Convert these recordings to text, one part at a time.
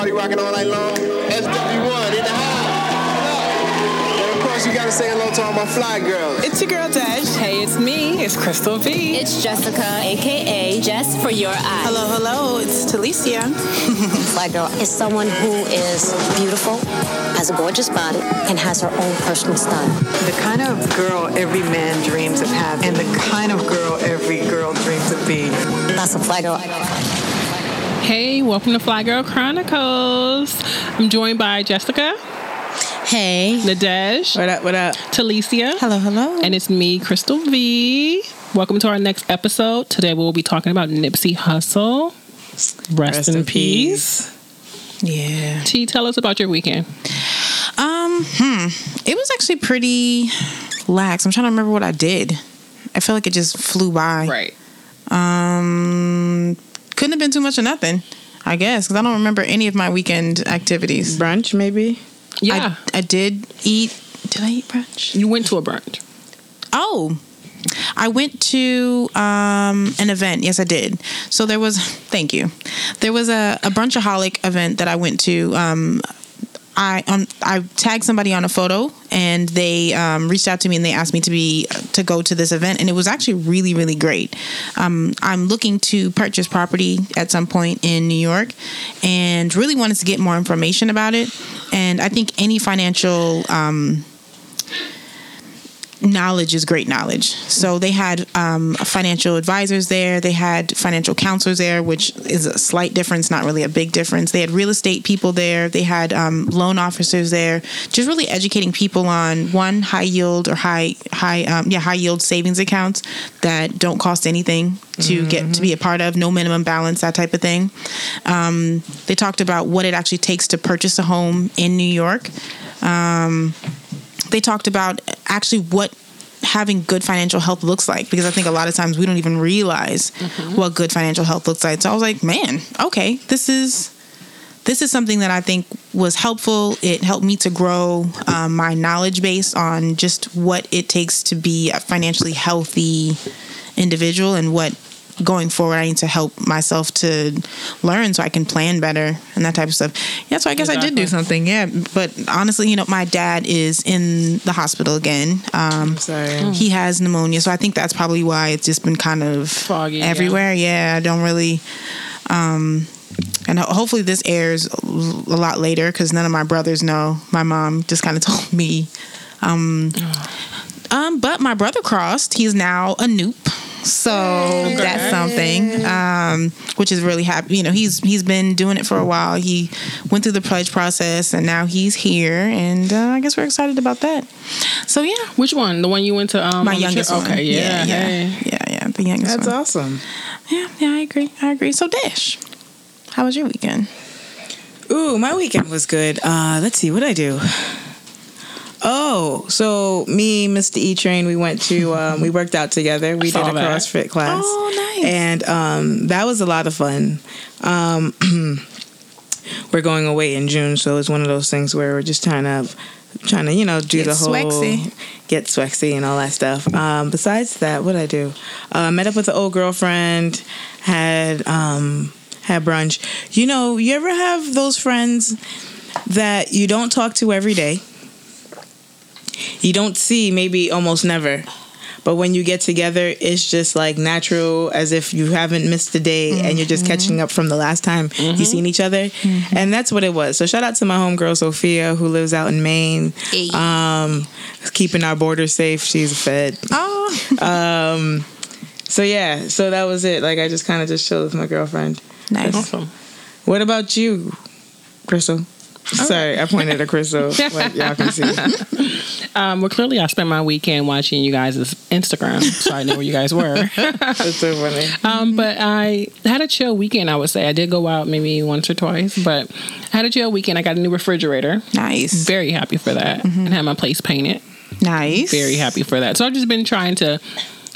party rocking all night long. SW1 in the house. And of course, you gotta say hello to all my fly girls. It's your girl Dash. Hey, it's me. It's Crystal V. It's Jessica, aka Jess for your eyes. Hello, hello. It's Talicia. Fly girl is someone who is beautiful, has a gorgeous body, and has her own personal style. The kind of girl every man dreams of having, and the kind of girl every girl dreams of being. That's a fly girl. Hey, welcome to Fly Girl Chronicles. I'm joined by Jessica, Hey. Nadej, What up, what up? Talicia, Hello, hello. and it's me, Crystal V. Welcome to our next episode. Today we'll be talking about Nipsey Hussle. Rest, in, peace. yeah. T, tell us about your weekend. Um, hmm. It was actually pretty lax. I'm trying to remember what I did. I feel like it just flew by. Right. Um, couldn't have been too much of nothing, I guess, because I don't remember any of my weekend activities. Brunch, maybe? Yeah. I, I did eat. Did I eat brunch? you went to a brunch. Oh, I went to um, an event. Yes, I did. So there was, thank you. There was a, a brunchaholic event that I went to. Um, I um, I tagged somebody on a photo, and they um, reached out to me and they asked me to be to go to this event, and it was actually really really great. Um, I'm looking to purchase property at some point in New York, and really wanted to get more information about it. And I think any financial um, knowledge is great knowledge. So they had um, financial advisors there, they had financial counselors there, which is a slight difference, not really a big difference. They had real estate people there, they had um, loan officers there, just really educating people on one high yield or high high um, yeah high yield savings accounts that don't cost anything to get to be a part of, no minimum balance, that type of thing. Um, they talked about what it actually takes to purchase a home in New York they talked about actually what having good financial health looks like because I think a lot of times we don't even realize what good financial health looks like. So I was like, man, okay, this is this is something that I think was helpful. It helped me to grow um, my knowledge base on just what it takes to be a financially healthy individual and what going forward I need to help myself to learn so I can plan better and that type of stuff. Yeah, so I guess I did do something. Yeah, but honestly, you know, my dad is in the hospital again. Um, Sorry. he has pneumonia, so I think that's probably why it's just been kind of Foggy, yeah. everywhere. Yeah. I don't really. Um, and ho- hopefully this airs a lot later because none of my brothers know. My mom just kind of told me. Um, um, but my brother crossed. He's now a noop. So that's something, um, which is really happy. You know, he's he's been doing it for a while. He went through the pledge process, and now he's here, and uh, I guess we're excited about that. So yeah, Which one? The one you went to? Um, my on the trip? youngest one. Okay, yeah, yeah, hey. yeah, yeah, the youngest That's one. awesome. Yeah, yeah, I agree. I agree. So Dash, how was your weekend? Ooh, my weekend was good. Uh, let's see, what I do? Oh, so me, Mr. E Train, we went to um, we worked out together. We did a that. CrossFit class. Oh, nice. And um, that was a lot of fun. Um, we're going away in June, so it's one of those things where we're just trying to trying to you know do Get the whole swexy. get swexy and all that stuff. Um, besides that, what I do? Uh, met up with an old girlfriend. Had um, had brunch. You know, you ever have those friends that you don't talk to every day? You don't see maybe almost never. But when you get together, it's just like natural, as if you haven't missed a day and you're just catching mm-hmm. up from the last time you mm-hmm. seen each other. Mm-hmm. And that's what it was. So shout out to my homegirl Sophia, who lives out in Maine, um, keeping our borders safe. She's a fed. Oh, um, So yeah, so that was it. Like I just kind of just chilled with my girlfriend. nice. Awesome. What about you, Crystal? Sorry, I pointed at Crystal. like y'all can see. Um, well, clearly I spent my weekend watching you guys' Instagram, so I know where you guys were. That's so funny. um, but I had a chill weekend. I would say I did go out maybe once or twice, but I had a chill weekend. I got a new refrigerator. Nice. Very happy for that, and had my place painted. Nice. Very happy for that. So I've just been trying to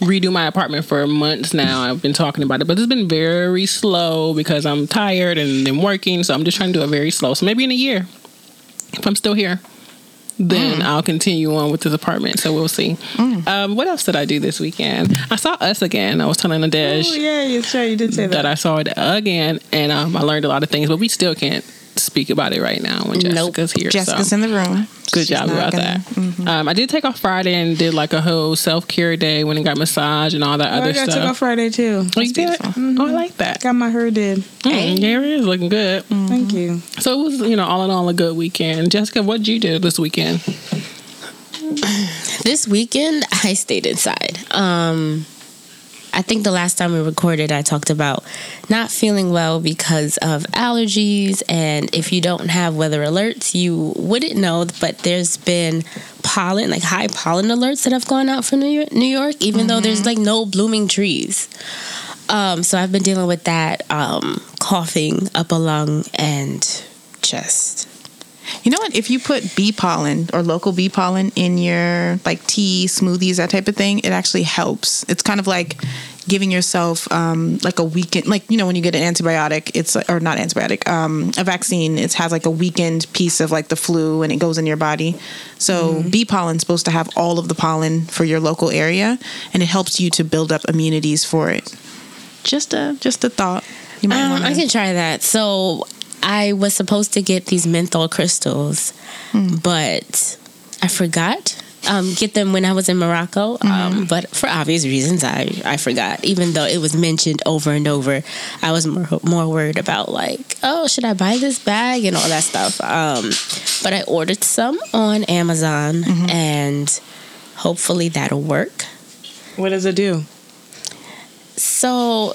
redo my apartment for months now. I've been talking about it, but it's been very slow because I'm tired and then working. So I'm just trying to do it very slow. So maybe in a year, if I'm still here, then I'll continue on with this apartment. So we'll see. Um, what else did I do this weekend? I saw Us again. I was telling Nadej Oh yeah, you sure you did say that. that I saw it again, and um, I learned a lot of things. But we still can't speak about it right now when Nope. Jessica's here. Jessica's so. in the room. Good She's job about gonna- Mm-hmm. that. Um, I did take off Friday and did like a whole self care day when I got massage and all that Oh, other I got took stuff. off Friday too. Oh, you did? beautiful. Oh, I like that. Got my hair did. Mm, yeah, it is looking good. Thank you. So it was, you know, all in all, a good weekend. Jessica, what did you do this weekend? This weekend, I stayed inside. Um, I think the last time we recorded, I talked about not feeling well because of allergies. And if you don't have weather alerts, you wouldn't know. But there's been pollen, like high pollen alerts that have gone out for New York, New York even though there's like no blooming trees. Um, so I've been dealing with that, um, coughing up a lung and just You know what? If you put bee pollen or local bee pollen in your like tea, smoothies, that type of thing, it actually helps. It's kind of like giving yourself um, like a weekend, like you know when you get an antibiotic, it's or not antibiotic, um, a vaccine. It has like a weakened piece of like the flu, and it goes in your body. So bee pollen's supposed to have all of the pollen for your local area, and it helps you to build up immunities for it. Just a just a thought. You might Um, I can try that. So I was supposed to get these menthol crystals, but I forgot. Um, get them when I was in Morocco, um, but for obvious reasons, I, I forgot. Even though it was mentioned over and over, I was more more worried about like, oh, should I buy this bag and all that stuff. Um, but I ordered some on Amazon, and hopefully that'll work. What does it do? So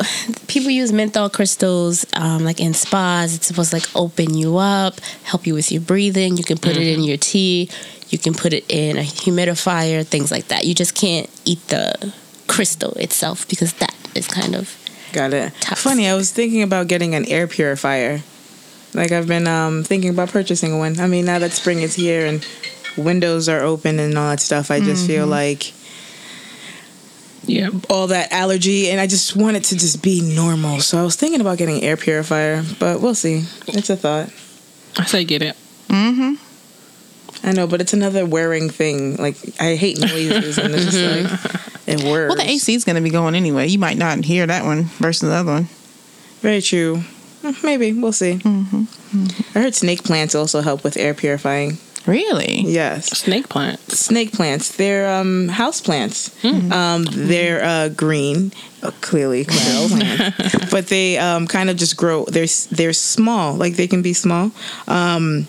people use menthol crystals um, like in spas. It's supposed to like open you up, help you with your breathing. You can put it in your tea. You can put it in a humidifier, things like that. You just can't eat the crystal itself because that is kind of Got it. Tough. Funny, I was thinking about getting an air purifier. Like I've been um, thinking about purchasing one. I mean, now that spring is here and windows are open and all that stuff, I just feel like Yeah. all that allergy, and I just want it to just be normal. So I was thinking about getting air purifier, but we'll see. It's a thought. I say get it. Mhm. I know, but it's another wearing thing. Like I hate noises, and it's just like it works. Well, the AC is going to be going anyway. You might not hear that one versus the other one. Very true. Maybe we'll see. I heard snake plants also help with air purifying. Really? Yes. Snake plants. snake plants. They're um, house plants. Um, they're uh, green, clearly, clearly, but they um, kind of just grow. They're they're small, like they can be small. Um,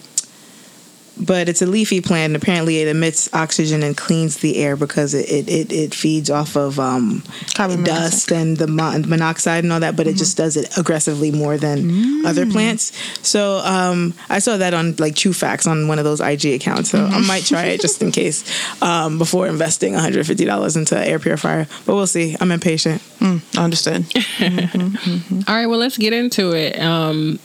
but it's a leafy plant, and apparently it emits oxygen and cleans the air because it it, it, it feeds off of um, Carbon dust and the mon- monoxide and all that. But it just does it aggressively more than other plants. So um, I saw that on like True Facts on one of those IG accounts. So I might try it just in case um, before investing one hundred fifty dollars into an air purifier. But we'll see. I'm impatient. Understood. All right, well, let's get into it. Um,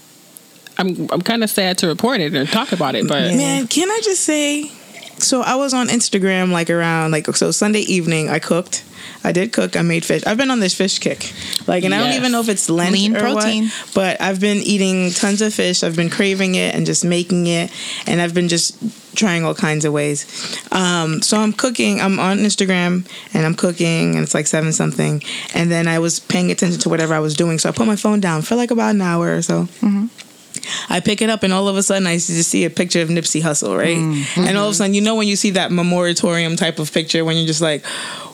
I'm I'm kind of sad to report it and talk about it, but Man, can I just say? So I was on Instagram like around like so Sunday evening. I cooked. I did cook. I made fish. I've been on this fish kick. Like, and I don't even know if it's Lent Lean or protein. what. But I've been eating tons of fish. I've been craving it and just making it, and I've been just trying all kinds of ways. Um, so I'm cooking. I'm on Instagram and I'm cooking, and it's like seven something. And then I was paying attention to whatever I was doing. So I put my phone down for like about an hour or so. I pick it up and all of a sudden I just see a picture of Nipsey Hussle, right? Mm. And all of a mm-hmm. sudden, you know, when you see that moratorium type of picture, when you're just like,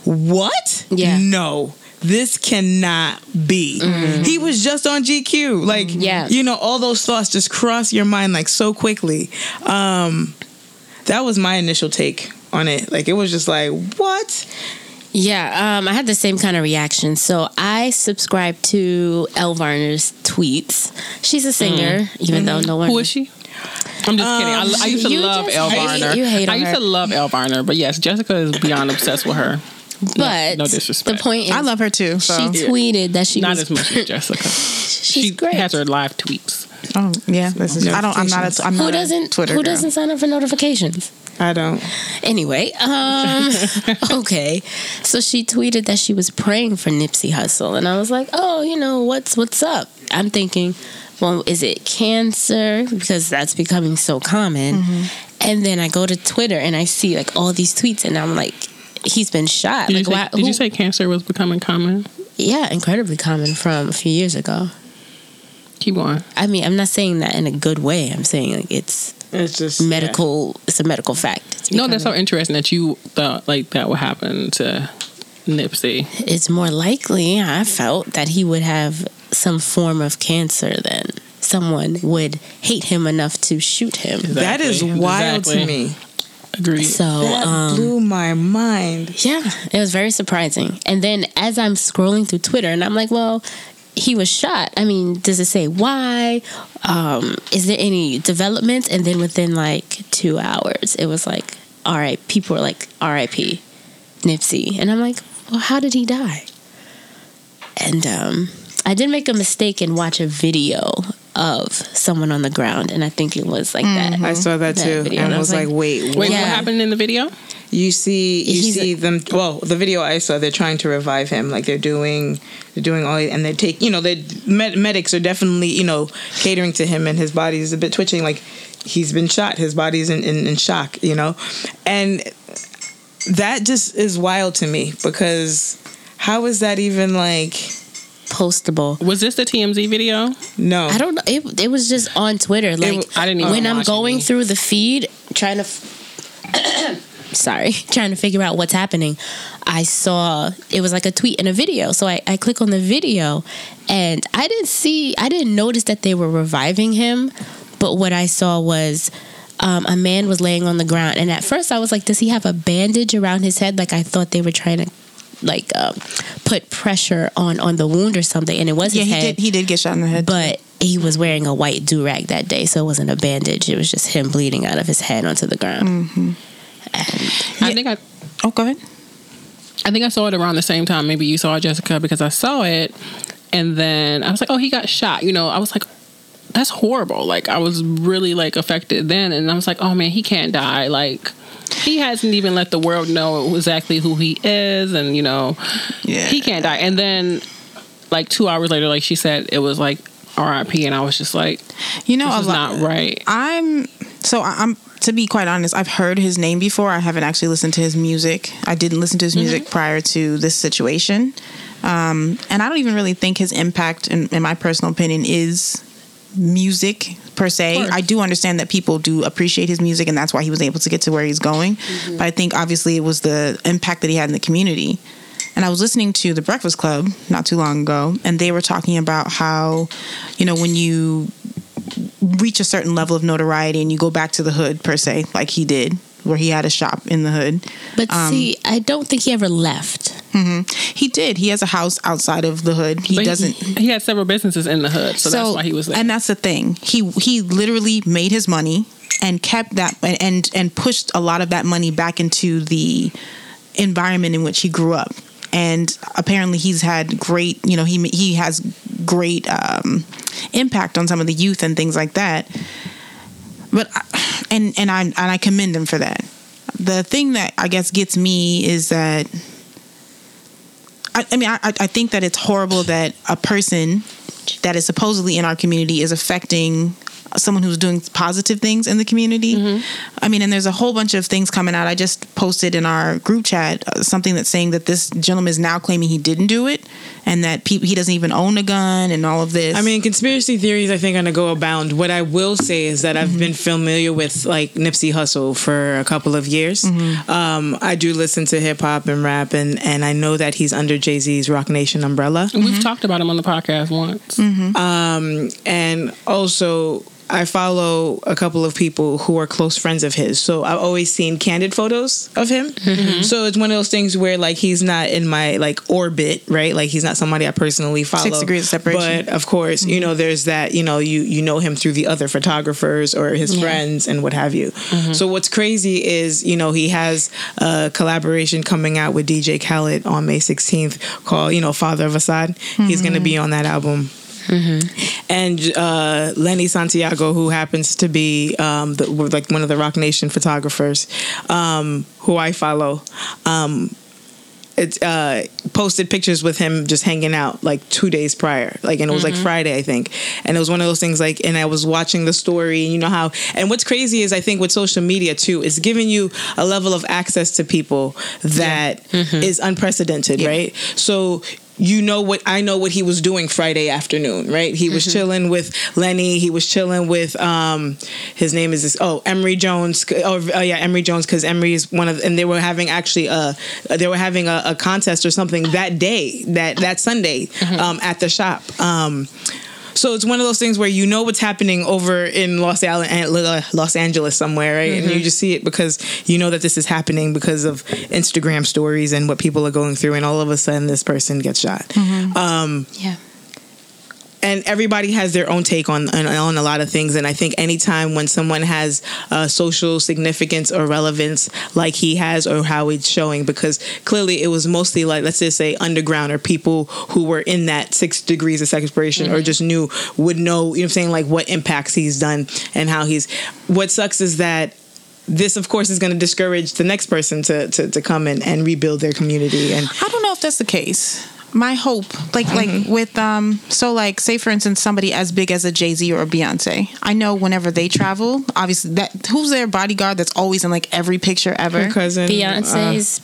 what? Yeah. No. This cannot be. Mm-hmm. He was just on GQ. Like, Yeah. you know, all those thoughts just cross your mind like so quickly. Um, that was my initial take on it. Like, it was just like, what? Yeah, um, I had the same kind of reaction. So I subscribe to Elle Varner's tweets. She's a singer, mm-hmm. even though mm-hmm. no one. who is she? I'm just kidding. I, um, I used to love just Elle hate- Varner. you hate I used her. to love Elle Varner, but yes, Jessica is beyond obsessed with her. But no disrespect. the point is, I love her too. So. she tweeted that she Not was as much as Jessica. she's she great. has her live tweets. oh yeah, this is. I don't. I'm not. A, I'm who not doesn't? A Twitter who girl. doesn't sign up for notifications? I don't. Anyway, um, okay. So she tweeted that she was praying for Nipsey Hussle, and I was like, oh, you know, what's what's up? I'm thinking, well, is it cancer because that's becoming so common? And then I go to Twitter and I see like all these tweets, and I'm like, he's been shot. Did, like, you, say, why, did you say cancer was becoming common? Yeah, incredibly common from a few years ago. Keep going. I mean, I'm not saying that in a good way. I'm saying like it's It's just medical. It's a medical fact. No, that's so interesting that you thought like that would happen to Nipsey. It's more likely. I felt that he would have some form of cancer then someone would hate him enough to shoot him. That is Exactly. wild to Exactly. me. Agreed. So That um, blew my mind. Yeah, it was very surprising. And then as I'm scrolling through Twitter, and I'm like, well, he was shot. I mean, does it say why? Um, is there any developments? And then within like two hours, it was like, all right, people were like, RIP, Nipsey. And I'm like, well, how did he die? And um, I did make a mistake and watch a video of someone on the ground, and I think it was like that. I saw that, That too, video, and and I was like, like- "Wait, Wait. Yeah. what happened in the video? You see, you He's see a- them. Well, the video I saw, they're trying to revive him. Like they're doing, they're doing all, and they take, you know, the med- medics are definitely, you know, catering to him, and his body is a bit twitching. Like he's been shot. His body's in, in, in shock, you know, and that just is wild to me because how is that even like Postable. Was this the TMZ video? no? I don't know. It, it was just on Twitter. Like w- I didn't even when I'm going any. through the feed, trying to. F- Sorry, trying to figure out what's happening. I saw it was like a tweet and a video. So I, I click on the video and I didn't see, I didn't notice that they were reviving him. But what I saw was um, a man was laying on the ground. And at first I was like, does he have a bandage around his head? Like I thought they were trying to like um, put pressure on on the wound or something. And it was Yeah, his he head did. He did get shot in the head. but he was wearing a white do rag that day, so it wasn't a bandage. It was just him bleeding out of his head onto the ground. I think I oh, go ahead. I think I saw it around the same time. Maybe you saw it, Jessica, because I saw it, and then I was like, "Oh, he got shot." You know, I was like, "That's horrible." Like, I was really like affected then, and I was like, "Oh man, he can't die." Like, he hasn't even let the world know exactly who he is, and you know, Yeah. he can't die. And then, like two hours later, like she said, it was like R.I.P. And I was just like, You know, "This is lot- not right." I'm so I'm to be quite honest. I've heard his name before. I haven't actually listened to his music. I didn't listen to his music prior to this situation, um, and I don't even really think his impact, in, in my personal opinion, is music per se. I do understand that people do appreciate his music, and that's why he was able to get to where he's going. But I think obviously it was the impact that he had in the community. And I was listening to the Breakfast Club not too long ago, and they were talking about how, you know, when you reach a certain level of notoriety and you go back to the hood per se, like he did, where he had a shop in the hood. But um, see, I don't think he ever left. Mm-hmm. He did. He has a house outside of the hood. He But doesn't. He, had several businesses in the hood, so, that's why he was there. And that's the thing. He he literally made his money and kept that and and, and pushed a lot of that money back into the environment in which he grew up. And apparently, he's had great. You know, he he has great um, impact on some of the youth and things like that. But and and I and I commend him for that. The thing that I guess gets me is that I, I mean, I, I think that it's horrible that a person that is supposedly in our community is affecting someone who's doing positive things in the community. I mean, and there's a whole bunch of things coming out. I just posted in our group chat uh, something that's saying that this gentleman is now claiming he didn't do it and that pe- he doesn't even own a gun and all of this. I mean, conspiracy theories, I think, are going to go abound. What I will say is that I've been familiar with like Nipsey Hussle for a couple of years. Um, I do listen to hip hop and rap, and, and I know that he's under Jay Z's Roc Nation umbrella. And We've talked about him on the podcast once. Um, and also, I follow a couple of people who are close friends of his. So I've always seen candid photos of him. Mm-hmm. So it's one of those things where like he's not in my like orbit, right? Like he's not somebody I personally follow. Six degrees of separation. But of course, you mm-hmm. know, there's that, you know, you you know him through the other photographers or his friends and what have you. Mm-hmm. So what's crazy is, you know, he has a collaboration coming out with DJ Khaled on May 16th called, you know, Father of Asahd. He's going to be on that album and uh, Lenny Santiago, who happens to be um, the, like one of the Roc Nation photographers, um, who I follow. Um, it uh, posted pictures with him just hanging out like two days prior, like, and it was like Friday, I think, and it was one of those things like, and I was watching the story, and you know how, and what's crazy is I think with social media too, it's giving you a level of access to people that is unprecedented, right? So you know what I know what he was doing Friday afternoon, right? He was chilling with Lenny. He was chilling with um, his name is this oh Emery Jones. Oh, oh yeah, Emery Jones because Emery is one of and they were having actually a they were having a, a contest or something that day that that Sunday um, at the shop. Um, so it's one of those things where you know what's happening over in Los, Al- uh, Los Angeles somewhere, right? And you just see it because you know that this is happening because of Instagram stories and what people are going through, and all of a sudden this person gets shot. Um, Yeah. And everybody has their own take on, on on a lot of things and i think anytime when someone has uh, social significance or relevance like he has or how it's showing because clearly it was mostly like let's just say underground or people who were in that six degrees of separation or just knew would know you know what i'm saying like what impacts he's done and how he's what sucks is that this of course is going to discourage the next person to, to, to come and, and rebuild their community and I don't know if that's the case. My hope, like like with um, so like say for instance somebody as big as a Jay Z or a Beyonce. I know whenever they travel, obviously that who's their bodyguard that's always in like every picture ever. her cousin uh, Beyonce's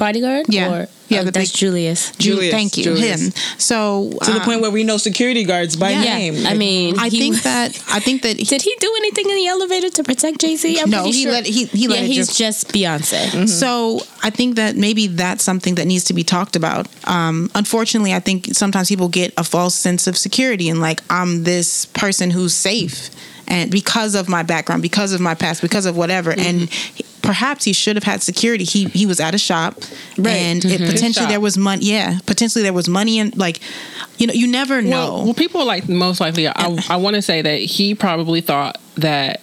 bodyguard? Yeah. Or, Yeah, oh, the that's big- Julius. Ju- Julius, Thank you, Julius. him. So to the um, point where we know security guards by Yeah. name I mean, I think was- that I think that he, Did he do anything in the elevator to protect Jay Z? No, he let- he- he let yeah, it he's just- just, Beyonce. So I think that maybe that's something that needs to be talked about. Um, unfortunately, I think sometimes people get a false sense of security and like I'm this person who's safe, and because of my background, because of my past, because of whatever, and he- perhaps he should have had security. He he was at a shop, and it, mm-hmm. potentially there was money. Yeah, potentially there was money and like, you know, you never know. Well, well, people like most likely. I, I want to say that he probably thought that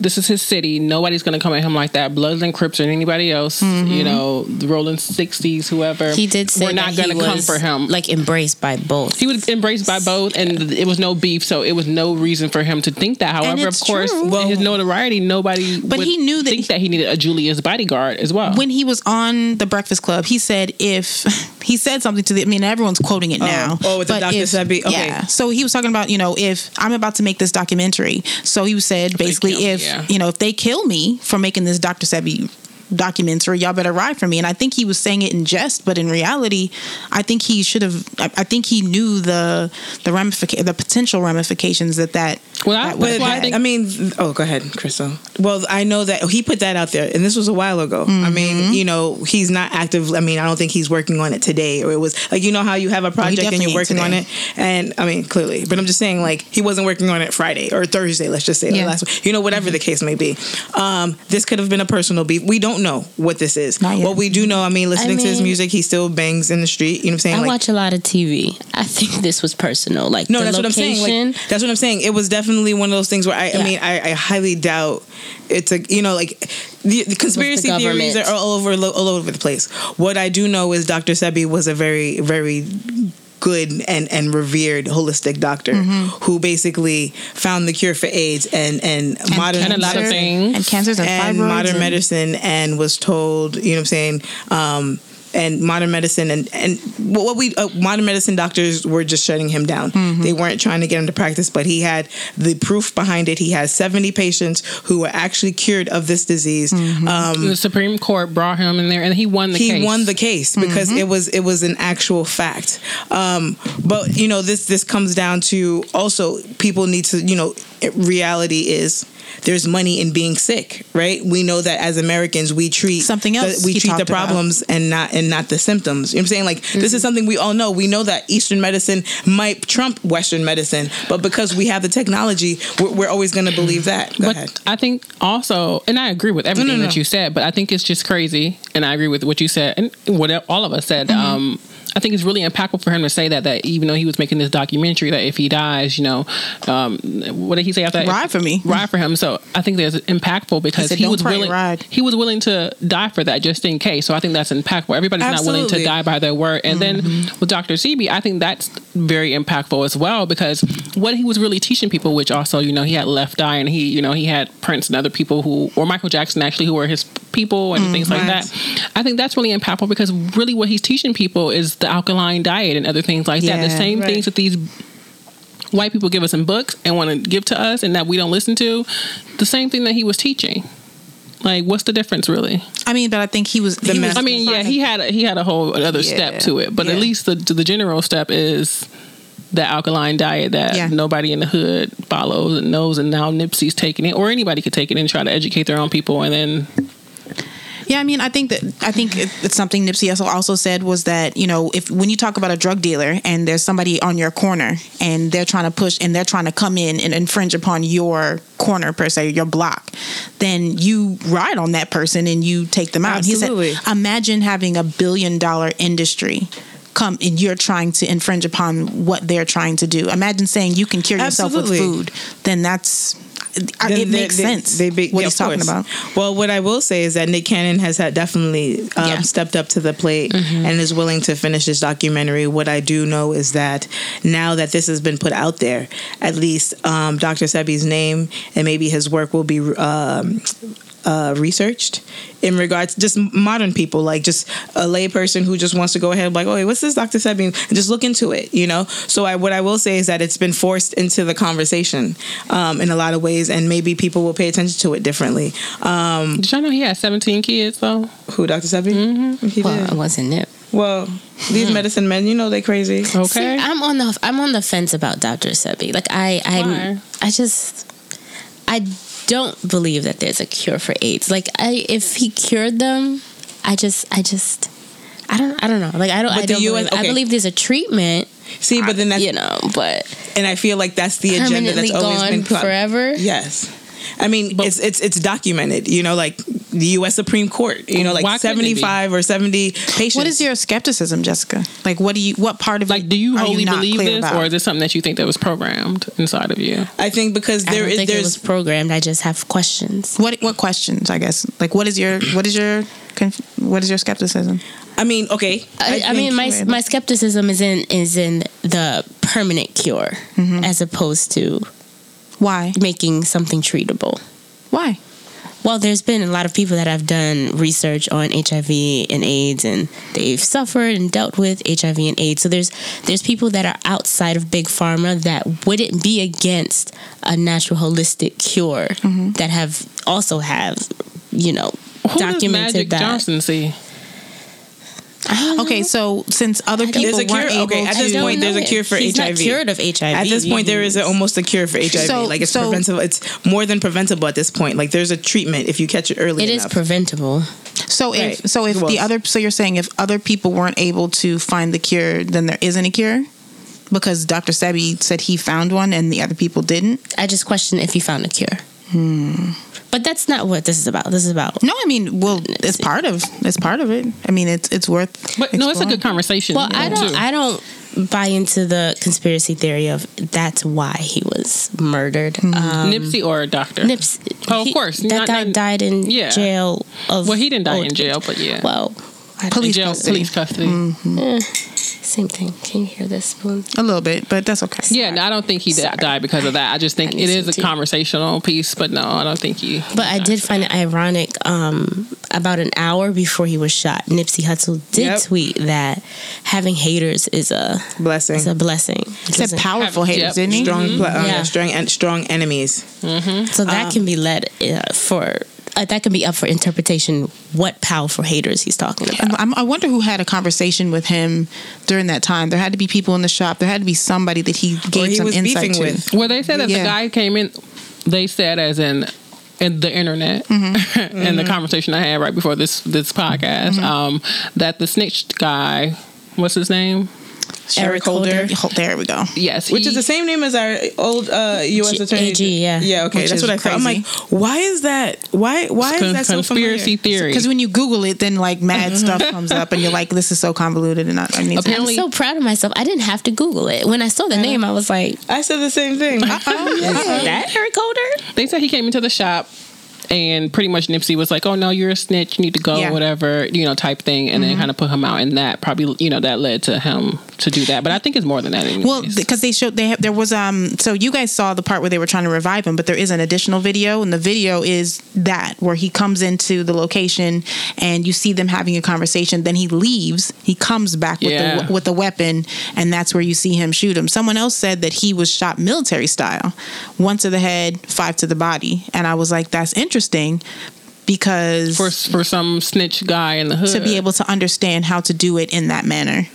this is his city. Nobody's going to come at him like that. Bloods and Crips or anybody else. You mm-hmm. know, the Rolling Sixties, whoever. He did say we're not that going to come was, for him. Like embraced by both. he was embraced by both, and it was no beef, so it was no reason for him to think that. However, of course, true. in his notoriety, nobody. But would he knew that think he- that he needed a Julius bodyguard as well. when he was on the Breakfast Club, he said if he said something to the, I mean, everyone's quoting it now. oh, with the but Dr. if- Sebi? Okay. Yeah. So he was talking about, you know, if I'm about to make this documentary. So he said basically, if, yeah. you know, if they kill me for making this Dr. Sebi documentary, y'all better ride for me. And I think he was saying it in jest, but in reality, I think he should have, I, think he knew the, the ramific- the potential ramifications that that, Well, I- that that's But why I think- I mean, oh, go ahead, Crystal. Well, I know that he put that out there, and this was a while ago. I mean, Mm-hmm. you know, he's not active. I mean, I don't think he's working on it today, or it was like you know how you have a project and you're ain't working on it, and I mean, clearly, but I'm just saying, like he wasn't working on it Friday or Thursday. Let's just say or Yeah. last week. You know, whatever the case may be. Um, this could have been a personal beef. We don't know what this is. Not yet. What we do know, I mean, listening to his music, he still bangs in the street. You know what I'm saying? I like, watch a lot of TV. I think this was personal. Like No, the that's what I'm saying. location. Like, that's what I'm saying. It was definitely one of those things where I, I mean, I, I highly doubt it's a, you know, like the, the conspiracy theories are all over, all over the place. What I do know is Dr. Sebi was a very, very good and, and revered holistic doctor who basically found the cure for AIDS and, and, modern and a lot of things. and cancers and, and modern and- medicine and was told, you know what I'm saying, um, and modern medicine and and what we uh, modern medicine doctors were just shutting him down. Mm-hmm. They weren't trying to get him to practice, but he had the proof behind it. He has 70 patients who were actually cured of this disease. Mm-hmm. Um, the Supreme Court brought him in there, and he won the he case. won the case because Mm-hmm. it was it was an actual fact. Um, but you know this this comes down to also people need to you know reality is there's money in being sick, right? We know that as Americans we treat Something the- else we treat the talked about. problems and not and not the symptoms. You know what I'm saying? Like this Mm-hmm. is something we all know. We know that Eastern medicine might trump Western medicine, but because we have the technology, we're, we're always going to believe that. Go but ahead. I think also, and I agree with everything no, that no. you said, but I think it's just crazy, and I agree with what you said and what all of us said. Mm-hmm. Um, I think it's really impactful for him to say that. That even though he was making this documentary, that if he dies, you know, um, what did he say after that? Ride for me. Ride for him. So I think that's impactful because said, he, was willing. ride." He was willing to die for that just in case. So I think that's impactful. Everybody's not willing to die by their word. And then Mm-hmm. with Dr. Sebi, I think that's very impactful as well because what he was really teaching people, which also, you know, he had Left Eye and he, you know, he had Prince and other people who, or Michael Jackson actually, who were his people and things like Mm, that. I think that's really impactful because really what he's teaching people is the alkaline diet and other things like that. The same right. things that these white people give us in books and want to give to us and that we don't listen to, the same thing that he was teaching. Like, what's the difference, really? I mean, but I think he was. he was I mean, yeah, he had a, he had a whole other step to it, but at least the the general step is the alkaline diet that Yeah. nobody in the hood follows and knows, and now Nipsey's taking it, or anybody could take it and try to educate their own people, and then Yeah, I mean, I think that I think it's something Nipsey also also said was that you know if when you talk about a drug dealer and there's somebody on your corner and they're trying to push and they're trying to come in and infringe upon your corner per se, your block, then you ride on that person and you take them out. Absolutely. He said, imagine having a billion dollar industry. Come and you're trying to infringe upon what they're trying to do. Imagine saying you can cure yourself Absolutely. with food. Then that's it they- makes they- sense. They, be- what yeah, he's talking about. Well, what I will say is that Nick Cannon has had definitely um, Yeah. stepped up to the plate Mm-hmm. and is willing to finish this documentary. What I do know is that now that this has been put out there, at least um, Dr. Sebi's name and maybe his work will be um, uh, researched in regards just modern people, like just a layperson who just wants to go ahead like, oh, wait, what's this Dr. Sebi? And just look into it, you know. So I, what I will say is that it's been forced into the conversation um, in a lot of ways, and maybe people will pay attention to it differently. Um, did y'all know he had 17 kids though? who Dr. Sebi? Mm-hmm. Well, it wasn't it. Well, these medicine men, you know, they crazy. Okay, See, I'm on the I'm on the fence about Dr. Sebi. Like I I I just I don't believe that there's a cure for AIDS. Like I if he cured them, I just I just I don't I don't know. Like I don't But I don't US believe, I believe there's a treatment, See, but then that's you know, but and I feel like that's the agenda that's always gone been forever. Yes. I mean, it's it's it's documented. You know, like the U.S. Supreme Court. You know, like couldn't it be? seventy five or seventy patients. What is your skepticism, Jessica? Like, what do you? What part of like, do you are wholly not believe this, about? or is this something that you think that was programmed inside of you? I think because I there don't is think it was there's programmed. I just have questions. what what questions? I guess like what is your what is your what is your skepticism? I mean, okay. I, I, think- mean, my my skepticism is in is in the permanent cure Mm-hmm. as opposed to Why? making something treatable. Why? Well, there's been a lot of people that have done research on HIV and AIDS, and they've suffered and dealt with HIV and AIDS. So there's there's people that are outside of big pharma that wouldn't be against a natural holistic cure Mm-hmm. that have also have you know Who does documented Magic that. Johnson see? Okay, so since other people There's a cure. weren't able Okay, at this don't point, there's a cure for He's HIV. Not cured of HIV. At this point, there is a, almost a cure for HIV. So- like it's so- preventable. It's more than preventable at this point. Like there's a treatment if you catch it early It is enough. preventable. so if so if Well- the other so you're saying if other people weren't able to find the cure, then there isn't a cure because Dr. Sebi said he found one and the other people didn't. I just question if he found a cure. Hmm. But that's not what this is about. This is about No, I mean, well, it's part of it's part of it. I mean, it's it's worth. But no, it's a good conversation. Well, I don't. too. I don't buy into the conspiracy theory of that's why he was murdered. Hmm. Um, Nipsey or a doctor? Nips. Oh, of he- course. That Not- guy not- died in Yeah. jail. Of Well, he didn't die old- in jail, but yeah, Well, I- Police jail, custody. police custody. eh, same thing. Can you hear this spoon? a little bit, but that's okay. Yeah, no, I don't think he Sorry. died because of that. I just think I it need is a tea. conversational piece, but no, I don't think he. But I did find it ironic. Um, about an hour before he was shot, Nipsey Hussle did Yep. tweet that having haters is a blessing. is a blessing. It He said doesn't- powerful Yep. didn't he? strong, pla- uh, Yeah. strong, and strong enemies. So that can be led uh, for uh, that can be up for interpretation. What powerful haters he's talking about? I'm, I wonder who had a conversation with him during that time. There had to be people in the shop. There had to be somebody that he gave he some was insight beefing to. with. Well, they said that Yeah. the guy came in. They said as in. In the internet Mm-hmm. and the conversation I had right before this this podcast, Mm-hmm. um, that the snitched guy, what's his name? Eric Holder. Oh, there we go. Yes, Which he- is the same name as our old uh, U.S. G- attorney. AG, yeah. Yeah. Okay. Which That's what I thought. I'm like, why is that? Why? Why con- is that so conspiracy familiar? theory. Because when you Google it, then like mad stuff comes up, and you're like, "This is so convoluted," and I, I need to. I'm Apparently- so proud of myself. I didn't have to Google it. When I saw the name, I was like, I said the same thing. "Is that Eric Holder?" they said he came into the shop and pretty much Nipsey was like, "Oh no, you're a snitch. You need to go, Yeah. whatever, you know, type thing." And then kind of put him out, and that probably, you know, that led to him to do that. But I think it's more than that. Anyways. Well, because they showed they have, there was um so you guys saw the part where they were trying to revive him, but there is an additional video, and the video is that where he comes into the location and you see them having a conversation. Then he leaves. He comes back with Yeah. the with the weapon, and that's where you see him shoot him. Someone else said that he was shot military style, one to the head, five to the body, and I was like, that's interesting. Because for for some snitch guy in the hood to be able to understand how to do it in that manner.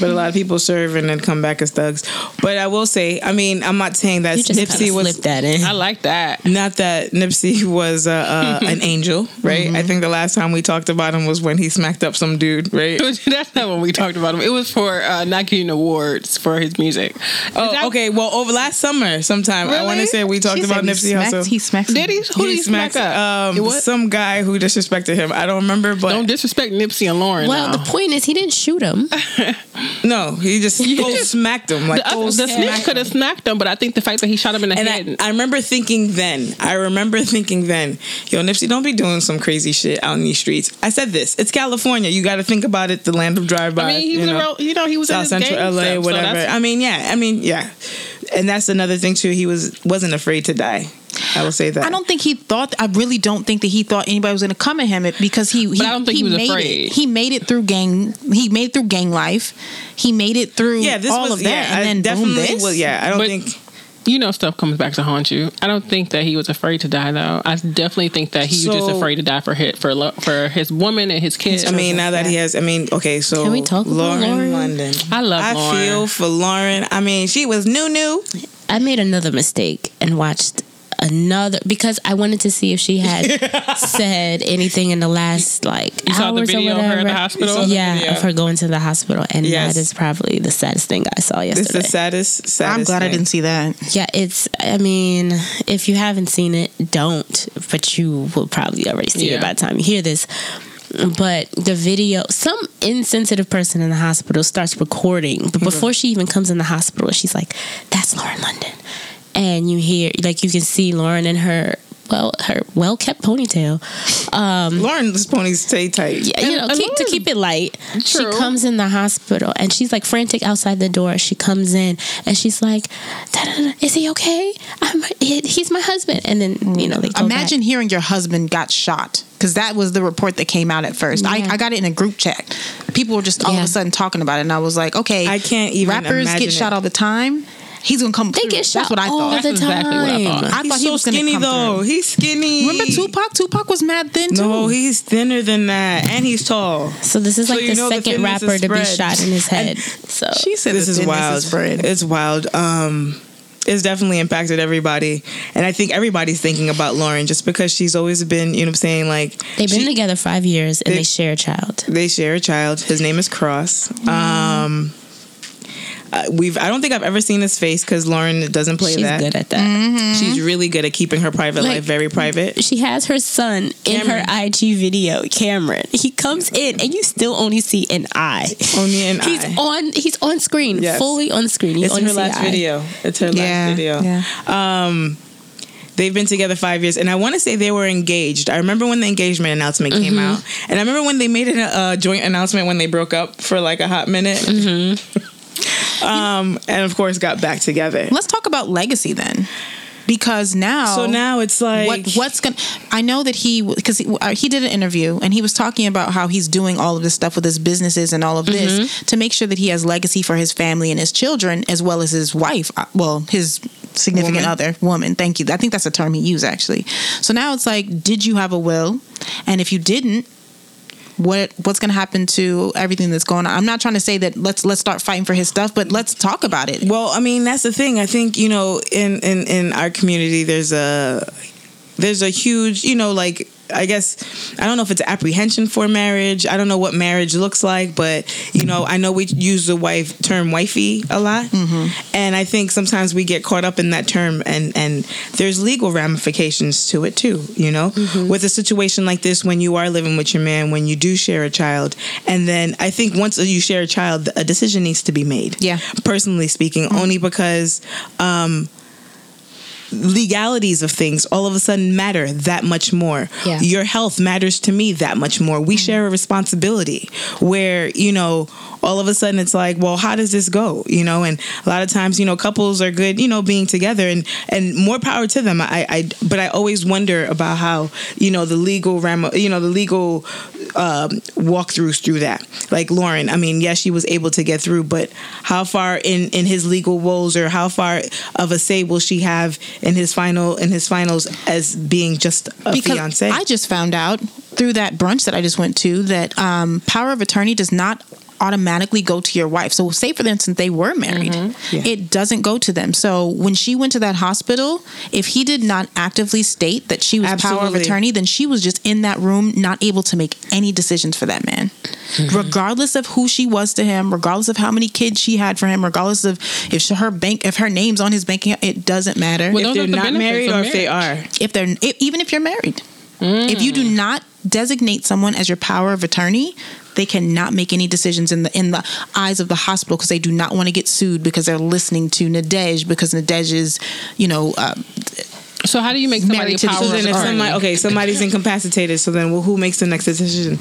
But a lot of people serve and then come back as thugs. But I will say, I mean, I'm not saying that You just Nipsey was that in. I like that. not that Nipsey was uh, uh, an angel, right? Mm-hmm. I think the last time we talked about him was when he smacked up some dude, right? That's not when we talked about him. It was for uh, not getting awards for his music. Oh, that- okay. Well, over last summer, sometime I want to say we talked She about said he Nipsey smacked- Hussle. He smacks. Did he? Who did he smack smacked up? um, some guy who disrespected him. I don't remember, but Don't disrespect Nipsey and Lauren. Well, now. the point is, he didn't shoot him. no, he just full smacked him like the, other, the snitch could have smacked him, but I think the fact that he shot him in the And head. I, I remember thinking then, I remember thinking then, yo, Nipsey, don't be doing some crazy shit out in these streets. I said this, it's California. You got to think about it, the land of drive-by. I mean, he was you a know, real, you know, he was in South Central LA, stuff, whatever. that's- I mean, yeah, I mean, yeah. And that's another thing too. He was wasn't afraid to die. I will say that. I don't think he thought. I really don't think that he thought anybody was going to come at him because he. he I don't think he was made afraid. It. He made it through gang. He made it through gang life. He made it through. Yeah, this all was of that, yeah. and I then definitely boom, this. was. Yeah, I don't But- think. you know, stuff comes back to haunt you. I don't think that he was afraid to die, though. I definitely think that he was just afraid to die for his for for his woman and his kids. I mean, now that he has, I mean, okay, so Can we talk about Lauren, Lauren? London? I love Lauren. I Lauren. feel for Lauren. I mean, she was new, new. I made another mistake and watched another because I wanted to see if she had said anything in the last like You saw the hours video or of her whatever. at the hospital? saw the yeah, of her going to the hospital, and Yes. that is probably the saddest thing I saw yesterday. It's yesterday. the saddest, saddest. I'm glad I didn't see that. yeah, it's. I mean, if you haven't seen it, don't. But you will probably already see Yeah. it by the time you hear this. But the video, some insensitive person in the hospital starts recording, but mm-hmm. before she even comes in the hospital, she's like, "That's Lauren London," and you hear, like, you can see Lauren and her well, her well kept ponytail. Um, Lauren's ponies stay tight. yeah, you know, keep, to keep it light. She comes in the hospital and she's like frantic outside the door. She comes in and she's like, "Is he okay? I'm, he's my husband." And then you know they go Imagine back. hearing your husband got shot because that was the report that came out at first. Yeah. I, I got it in a group chat. People were just all of a sudden talking about it, and I was like, okay, I can't even rappers imagine get shot all the time. He's gonna come. They through. get shot That's what I all thought. the That's exactly what I time. thought. I He's thought he so was gonna skinny come though. through. He's skinny. Remember Tupac? Tupac was mad thin too. No, he's thinner than that, and he's tall. So this is So like the know the second rapper to be shot in his And head. So she said this the is thinness wild. spread. It's wild. Um, it's definitely impacted everybody, and I think everybody's thinking about Lauren just because she's always been, you know, what I'm saying like they've been she- together five years and they- they, share a child. They share a child. His name is Kross. Um, uh, we've. I don't think I've ever seen his face because Lauren doesn't play She's that. good at that. She's really good at keeping her private Like- life very private. She has her son in her IG video, Kameron. He comes in and you still only see an eye. Only an He's eye. He's on he's on screen, Yes. fully on screen. You It's her last eye. video. It's her Yeah, last video. yeah. Um, they've been together five years, and I want to say they were engaged. I remember when the engagement announcement came out, and I remember when they made a uh, joint announcement when they broke up for like a hot minute. um, and of course, got back together. Let's talk about legacy then, because now. So now it's like what what's gonna i know that he because he, uh, he did an interview and he was talking about how he's doing all of this stuff with his businesses and all of this Mm-hmm. to make sure that he has legacy for his family and his children as well as his wife uh, well his significant Woman. other woman thank you i think that's a term he used actually so now it's like did you have a will and if you didn't what what's going to happen to everything that's going on i'm not trying to say that let's let's start fighting for his stuff but let's talk about it Well, I mean, that's the thing. I think you know, in in in our community, there's a there's a huge, you know, like I guess I don't know if it's apprehension for marriage. I don't know what marriage looks like, but you know, I know we use the wife term wifey a lot, mm-hmm. and I think sometimes we get caught up in that term, and and there's legal ramifications to it too. You know, mm-hmm. with a situation like this, when you are living with your man, when you do share a child, and then I think once you share a child, a decision needs to be made Yeah. personally speaking, mm-hmm. only because um, legalities of things all of a sudden matter that much more. Yeah. Your health matters to me that much more. We share a responsibility where, you know, all of a sudden it's like, well, how does this go? You know, and a lot of times, you know, couples are good, you know, being together and and more power to them. I, I but I always wonder about how, you know, the legal ram you know, the legal um, walkthroughs through that. Like Lauren, I mean, yes, she was able to get through, but how far in in his legal woes or how far of a say will she have in his final in his finals as being just a because fiance? I just found out through that brunch that I just went to that um, power of attorney does not automatically go to your wife. So say for instance they were married, Yeah. it doesn't go to them. So when she went to that hospital, if he did not actively state that she was power of attorney, then she was just in that room not able to make any decisions for that man. Mm-hmm. Regardless of who she was to him, regardless of how many kids she had for him, regardless of if she, her bank if her name's on his bank account, it doesn't matter. Well, if those they're the not married or if they are. if they're if, even if you're married if you do not designate someone as your power of attorney they cannot make any decisions in the in the eyes of the hospital because they do not want to get sued because they're listening to Nadej because Nadej is you know uh, So how do you make somebody Married a to power So then, if somebody okay, somebody's incapacitated. So then, well, who makes the next decision?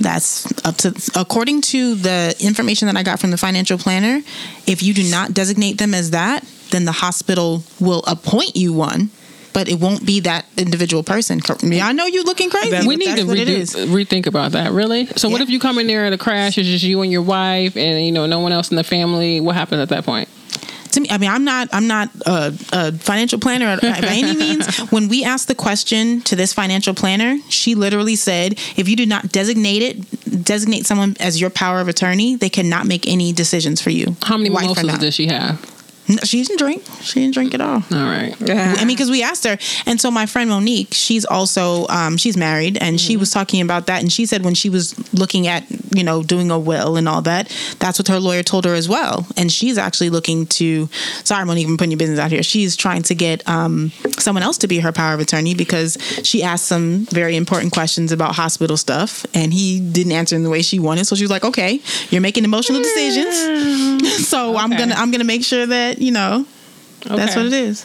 that's up to according to the information that I got from the financial planner if you do not designate them as that then the hospital will appoint you one but it won't be that individual person. Yeah, I know you're looking crazy. That's- we need to what redo, is. rethink about that. Really? So what if you come in there at a crash? It's just you and your wife, and you know no one else in the family. What happens at that point? to me, I mean, I'm not, I'm not a, a financial planner by any means. When we asked the question to this financial planner, she literally said, if you do not designate it, designate someone as your power of attorney, they cannot make any decisions for you. How many mimosas does she have? No, She didn't drink. She didn't drink at all. All right. I mean, because we asked her, and so my friend Monique, she's also um, she's married, and she was talking about that, and she said when she was looking at you know doing a will and all that, that's what her lawyer told her as well, and she's actually looking to. Sorry, Monique, I'm putting your business out here. She's trying to get um, someone else to be her power of attorney because she asked some very important questions about hospital stuff, and he didn't answer in the way she wanted. So she was like, "Okay, you're making emotional decisions, so I'm gonna I'm gonna make sure that you know." That's what it is.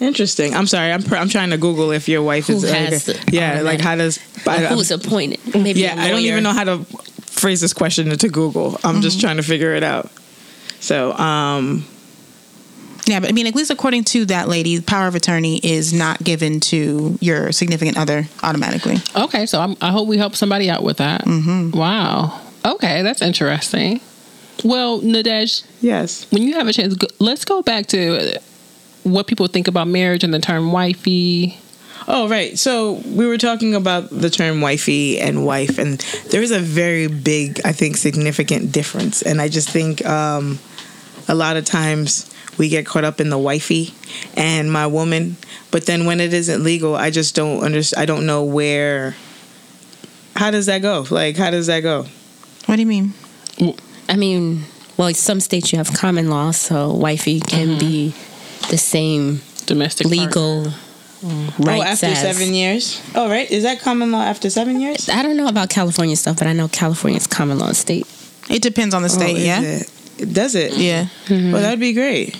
Interesting. I'm sorry. I'm pr- I'm trying to Google if your wife is Who like, the yeah, like how does I, Who's appointed? Maybe yeah, I I don't even know how to phrase this question to Google. I'm just Mm-hmm. trying to figure it out. So, um, Yeah, but I mean, at least according to that lady, the power of attorney is not given to your significant other automatically. Okay, so I'm, I hope we help somebody out with that. Mm-hmm. Wow. Okay, that's interesting. Well, Nadej, yes. when you have a chance, go, let's go back to what people think about marriage and the term wifey. Oh, right. So we were talking about the term wifey and wife, and there is a very big, I think, significant difference. And I just think um, a lot of times we get caught up in the wifey and my woman, but then when it isn't legal, I just don't understand. I don't know where. How does that go? Like, how does that go? What do you mean? I mean, well, some states you have common law, so wifey can Mm-hmm. be the same Domestic partner. legal oh, rights after as- seven years. Oh, right. Is that common law after seven years? I don't know about California stuff, but I know California's common law state. It depends on the Oh, state. is yeah, it? Does it? yeah. Well, that'd be great.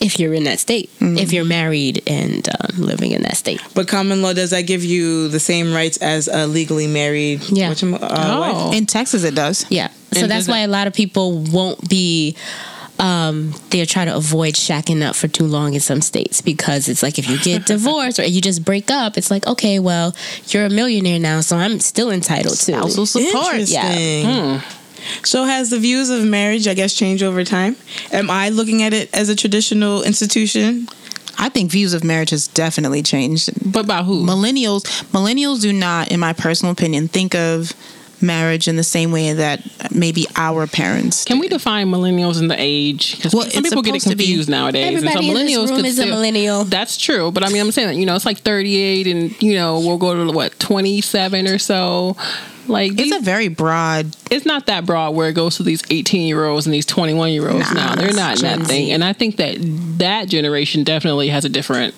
If you're in that state, Mm-hmm. if you're married and um, living in that state, But common law does that give you the same rights as a legally married? Yeah. whatchamacallit, uh, Oh. wife? In Texas, it does. yeah. So And that's does why a lot of people won't be. Um, they try to avoid shacking up for too long in some states because it's like if you get divorced or you just break up, it's like okay, well, you're a millionaire now, so I'm still entitled to Spousal support. Interesting. So has the views of marriage, I guess, changed over time? Am I looking at it as a traditional institution? I think views of marriage has definitely changed. But by who? Millennials, millennials do not, in my personal opinion, think of marriage in the same way that maybe our parents. Can we define millennials in the age? Because Well, some it's people get it supposed to be- confused nowadays. and so Everybody in this room could is a millennial. That's true, but I mean, I'm saying that you know it's like 38, and you know we'll go to what 27 or so. Like It's a very broad. it's not that broad where it goes to these 18 year olds and these 21 year olds Nah, now. They're not in Gen that thing, and I think that that generation definitely has a different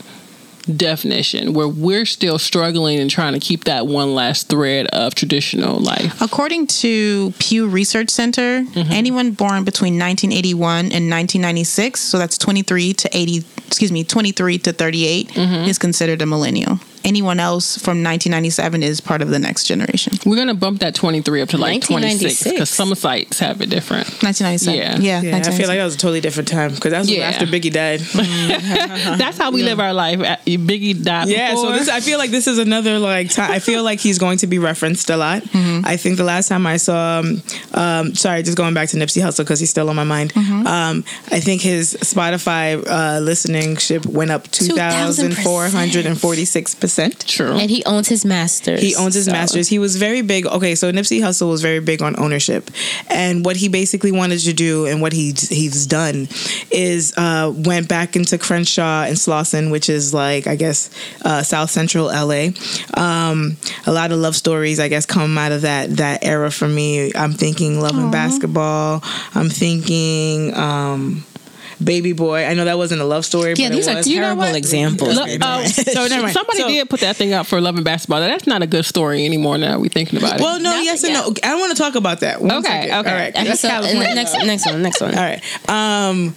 definition where we're still struggling and trying to keep that one last thread of traditional life. According to Pew Research Center, mm-hmm. anyone born between 1981 and 1996, so that's 23 to 80, excuse me, 23 to 38, mm-hmm. is considered a millennial. Anyone else from 1997 is part of the next generation. We're gonna bump that 23 up to like 26 because some sites have it different. 1997. Yeah. Yeah. Yeah, I feel like that was a totally different time because that was Yeah. after Biggie died. That's how we live our life. Biggie died. Yeah, so this I feel like this is another like time. I feel like he's going to be referenced a lot. I think the last time I saw, um, um, sorry, just going back to Nipsey Hussle because he's still on my mind. Um, I think his Spotify uh, listening ship went up two thousand four hundred and forty six percent. true. And he owns his masters. He owns his so- masters. He was very big. Okay, so Nipsey Hussle was very big on ownership, and what he basically wanted to do, and what he he's done, is uh, went back into Crenshaw and Slauson, which is like I guess uh, South Central LA. Um, a lot of love stories, I guess, come out of that that era for me. I'm thinking Love and Basketball. I'm thinking. Um, Baby Boy. I know that wasn't a love story. Yeah, but these it are was. terrible examples. Look, uh, So never mind. Somebody So- did put that thing up for Love and Basketball. That's not a good story anymore. Now we thinking about it. Well, no, Not- yes and yeah. no. I don't want to talk about that. One Okay, second. okay. All right. Okay, That's so, California. next, next one, next one. All right. Um,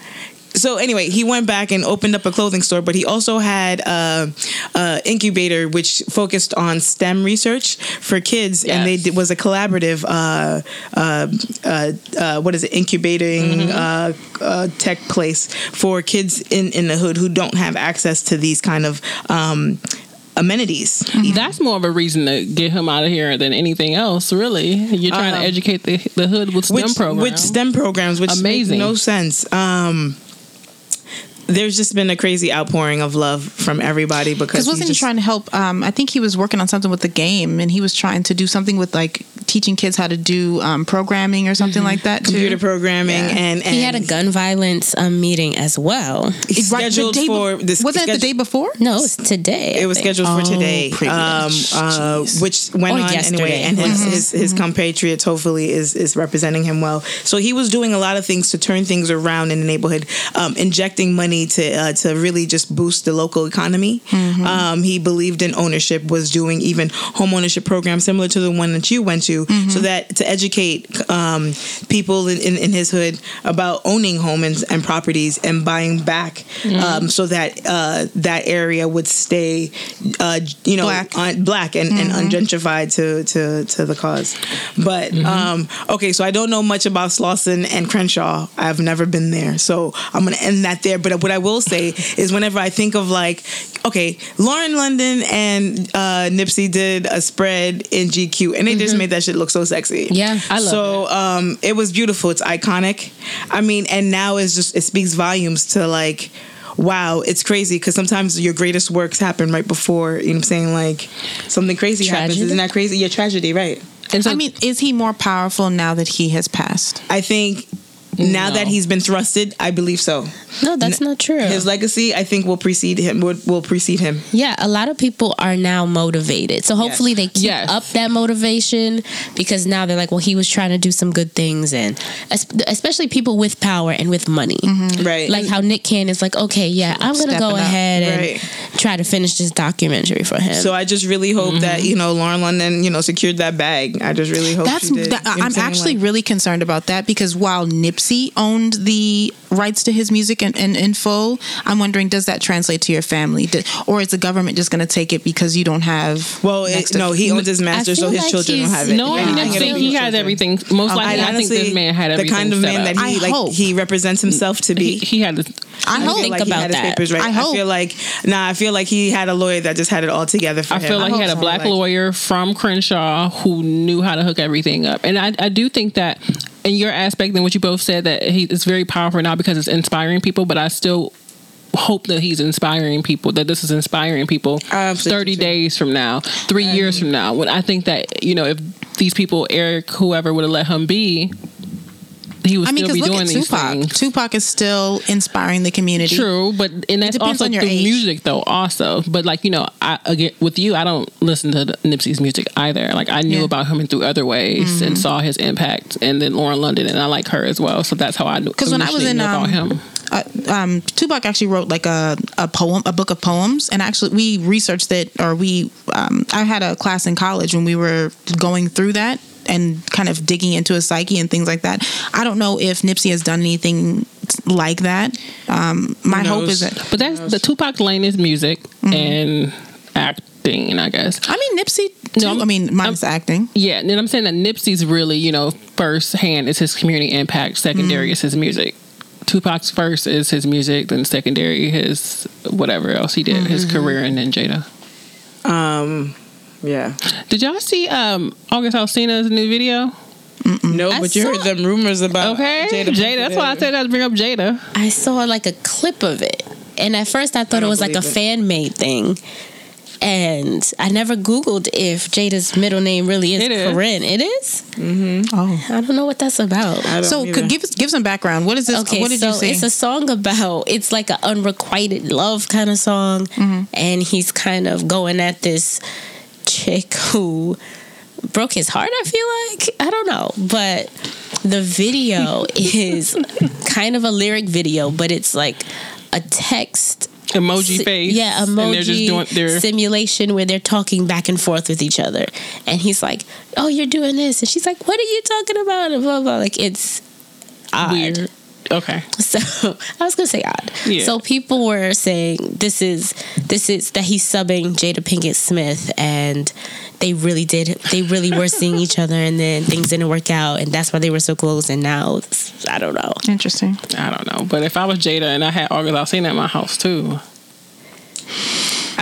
so anyway, he went back and opened up a clothing store, but he also had a, a incubator which focused on STEM research for kids, and they did, was a collaborative. Uh, uh, uh, uh, what is it? Incubating uh, uh, tech place for kids in in the hood who don't have access to these kind of. Um, amenities That's more of a reason to get him out of here than anything else. Really, you're trying Um, to educate the the hood with STEM which, programs. which STEM programs, which Amazing. make no sense. Um, there's just been a crazy outpouring of love from everybody because Because wasn't he just, trying to help? Um, I think he was working on something with the game, and he was trying to do something with like teaching kids how to do um, programming or something like that. Too. computer programming Yeah. and, and He had a gun violence um, meeting as well. it's Right, the scheduled day be- for this. Wasn't it the day before? No, it's today. It was think. scheduled for Oh, today, um, uh, which went Or on yesterday. anyway. And his, Mm-hmm. his, his compatriots hopefully is is representing him well. So he was doing a lot of things to turn things around in the neighborhood, um, injecting money to uh, to really just boost the local economy. Mm-hmm. Um, he believed in ownership, was doing even home ownership programs similar to the one that you went to, Mm-hmm. so that to educate um, people in, in, in his hood about owning homes and properties and buying back, Mm-hmm. um, so that uh, that area would stay, uh, you know, Black. un- black and, and ungentrified to, to to the cause. But um, okay, so I don't know much about Slauson and Crenshaw. I've never been there, so I'm gonna end that there. But what I will say is, whenever I think of like, okay, Lauren London and uh, Nipsey did a spread in GQ, and they just made that shit look so sexy. Yeah, I love it. so um, it was beautiful. It's iconic. I mean, and now it's just it speaks volumes to like. Wow, it's crazy because sometimes your greatest works happen right before, you know what I'm saying? Like something crazy happens. Isn't that crazy? Yeah, tragedy, right. and so, I mean, is he more powerful now that he has passed? I think now No. that he's been thrusted, I believe so. No, that's not true. His legacy, I think, will precede him. Will, will precede him. Yeah, a lot of people are now motivated. So hopefully they keep Yes. up that motivation because now they're like, well, he was trying to do some good things, and especially people with power and with money, mm-hmm. Right. like how Nick Cannon is like, okay, yeah, I'm gonna Stepping go up. ahead and Right. try to finish this documentary for him. so I just really hope that mm-hmm. you know Lauren London, you know, secured that bag. I just really hope That's she did. that, You know what I'm actually Like- really concerned about that because while Nipsey owned the rights to his music in, in, in full, I'm wondering does that translate to your family, Did- or is the government just going to take it because you don't have? Well, it, no, he owns his master, so his like children don't have it. no, If I anything, think he has everything. Most um, likely, I I, think this man had the kind of set man up. that he I like hope. he represents himself to be. he, he had. The, I feel hope. think like he about had his that. papers right. I I, feel like nah. I feel like he had a lawyer that just had it all together for I him. I feel like he hope had a black Like, lawyer from Crenshaw who knew how to hook everything up. And I, I do think that in your aspect and what you both said that he is very powerful now because it's inspiring people, but I still hope that he's inspiring people, that this is inspiring people absolutely 30 days from now, three years from now. When I think that, you know, if these people, Eric, whoever would have let him be, he would I mean, still be look doing at these Tupac. things. Tupac is still inspiring the community. True, but and that's also on your through age. music though. Also, but like you know, I again with you, I don't listen to Nipsey's music either. Like I knew Yeah. about him in through other ways and saw his impact, and then Lauren London, and I like her as well. So that's how I knew. Because when I was in about um, him, uh, um, Tupac actually wrote like a, a poem, a book of poems, and actually we researched it, or we um, I had a class in college when we were going through that and kind of digging into his psyche and things like that. I don't know if Nipsey has done anything like that. Um, my hope is that but that's the Tupac lane is music Mm-hmm. and acting, I guess. I mean Nipsey. Too. No, I'm- I mean minus the acting. Yeah, and I'm saying that Nipsey's really, you know, first hand is his community impact, secondary Mm. is his music. Tupac's first is his music, then secondary his whatever else he did, his Mm-hmm. career, and then Jada. Um, yeah. Did y'all see um August Alsina's new video? No, I but you heard them rumors about Okay, Jada. Pinkett that's why I said I'd bring up Jada. I saw like a clip of it, and at first I thought it was like a it. fan made thing. And I never Googled if Jada's middle name really is It is. Koren. It is? Oh. I don't know what that's about. So either. could give give some background. What is this? Okay, what did so you see? it's a song about it's like an unrequited love kind of song, Mm-hmm. and he's kind of going at this chick who broke his heart. I feel like I don't know, but the video is kind of a lyric video, but it's like a text Emoji face. Yeah, And they're just emoji doing their simulation where they're talking back and forth with each other. And he's like, "Oh, you're doing this," and she's like, "What are you talking about?" And blah blah. Like it's odd. weird. Okay. So I was gonna say odd. Yeah. So people were saying this is this is that he's subbing Jada Pinkett Smith, and they really did. They really were seeing each other, and then things didn't work out, and that's why they were so close. And now it's, I don't know. Interesting. I don't know. But if I was Jada and I had August Alsina at my house too,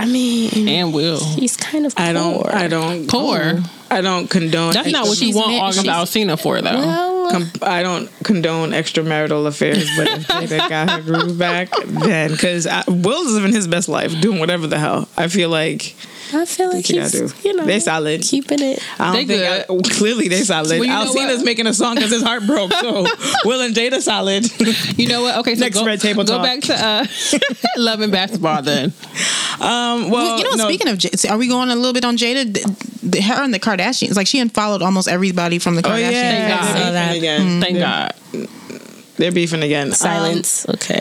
I mean, and Will. he's kind of. I don't. I don't. Poor. I don't condone. That's not what you She's want ma- August she's- Alsina for, though. Well, Com- I don't condone extramarital affairs, but if Jada got her groove back, then because Will's living his best life, doing whatever the hell. I feel like I feel like What you he's do? you know They solid. keeping it. I They don't think good. I, clearly they solid. Well, you know Alsina's making a song because his heart broke. So Will and Jada solid. You know what? Okay, so Next go, red table go talk. back to uh, love and basketball then. Um, well, you know, no, speaking of, J- are we going a little bit on Jada? The, the, her and the Kardashians, like she unfollowed almost everybody from the Kardashians. Oh Kardashians. yeah, God. they're beefing that. again. Thank they're, God. They're beefing again. Um, Silence. okay.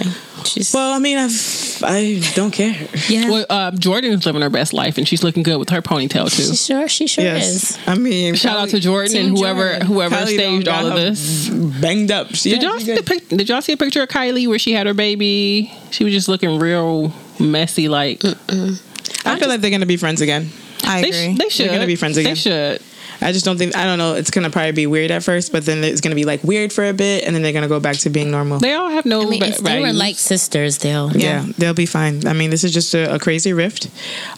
She's well, I mean, I've, I don't care. yeah. Well, uh, Jordyn's living her best life, and she's looking good with her ponytail she too. sure she sure Yes, is. I mean, Shout out to Jordyn Team and whoever Jordyn. whoever Kylie staged all of this. banged up. She, Did y'all see the pic- Did y'all see a picture of Kylie where she had her baby? She was just looking real messy. Like I feel like they're gonna be friends again. I they, agree. sh- they should. gonna be friends again. They should. I just don't think I don't know. It's gonna probably be weird at first, but then it's gonna be like weird for a bit, and then they're gonna go back to being normal. They all have no. I mean, if they were like sisters, they'll. yeah, they'll be fine. I mean, this is just a, a crazy rift,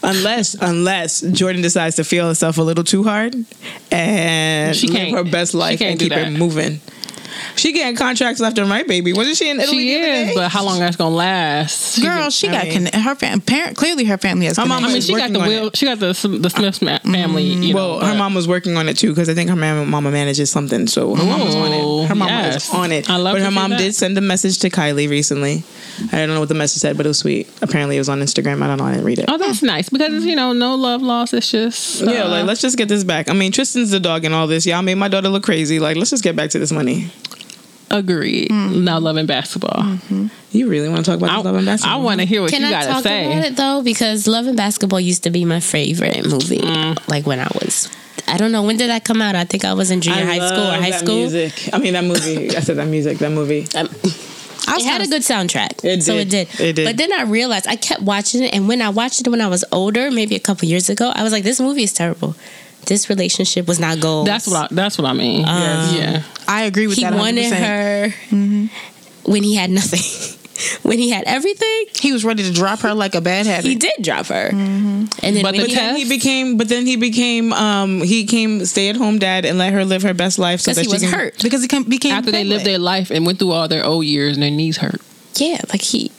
unless unless Jordyn decides to feel herself a little too hard and She live can't- her best she life can't and keep that. it moving. She getting contracts left and right, baby. Wasn't she in Italy? she the other is, day? but how long that's gonna last? Girl, she I got mean- con- her fam- parent. Clearly, her family has. Her mama I mean, she got the on will. it. She got the the Smith ma- family. You well, know, her mom was working on it too because I think her mama, mama manages something. So her mom was on it. Her mama yes. was on it. I love it. but her mom that. did send a message to Kylie recently. I don't know what the message said, but it was sweet. Apparently, it was on Instagram. I don't know. I didn't read it. Oh, that's nice because you know, no love lost. It's just Yeah, uh, like let's just get this back. I mean, Tristan's the dog and all this. Y'all made my daughter look crazy. Like, let's just get back to this money. Agreed. Now loving basketball. You really want to talk about I, this basketball? I want to hear what Can you I got to talk say. about it though? Because loving Basketball used to be my favorite movie. Mm. Like when I was, I don't know when did that come out. I think I was in junior high school or high that school. Music. I mean, that movie. I said that music. That movie. Um, I it had a good soundtrack. It So it did. It did. But then I realized I kept watching it, and when I watched it when I was older, maybe a couple years ago, I was like, "This movie is terrible. This relationship was not gold." That's what I, that's what I mean. Um, yeah. I agree with he that. He wanted 100%. her mm-hmm. when he had nothing. when he had everything, He was ready to drop her like a bad habit. he did drop her. Mm-hmm. And then But when the he, Then he became, but then he became, um, he came stay at home dad and let her live her best life so because that he she was can, hurt. because he can, became After they lived their life and went through all their old years and their knees hurt. Yeah, like he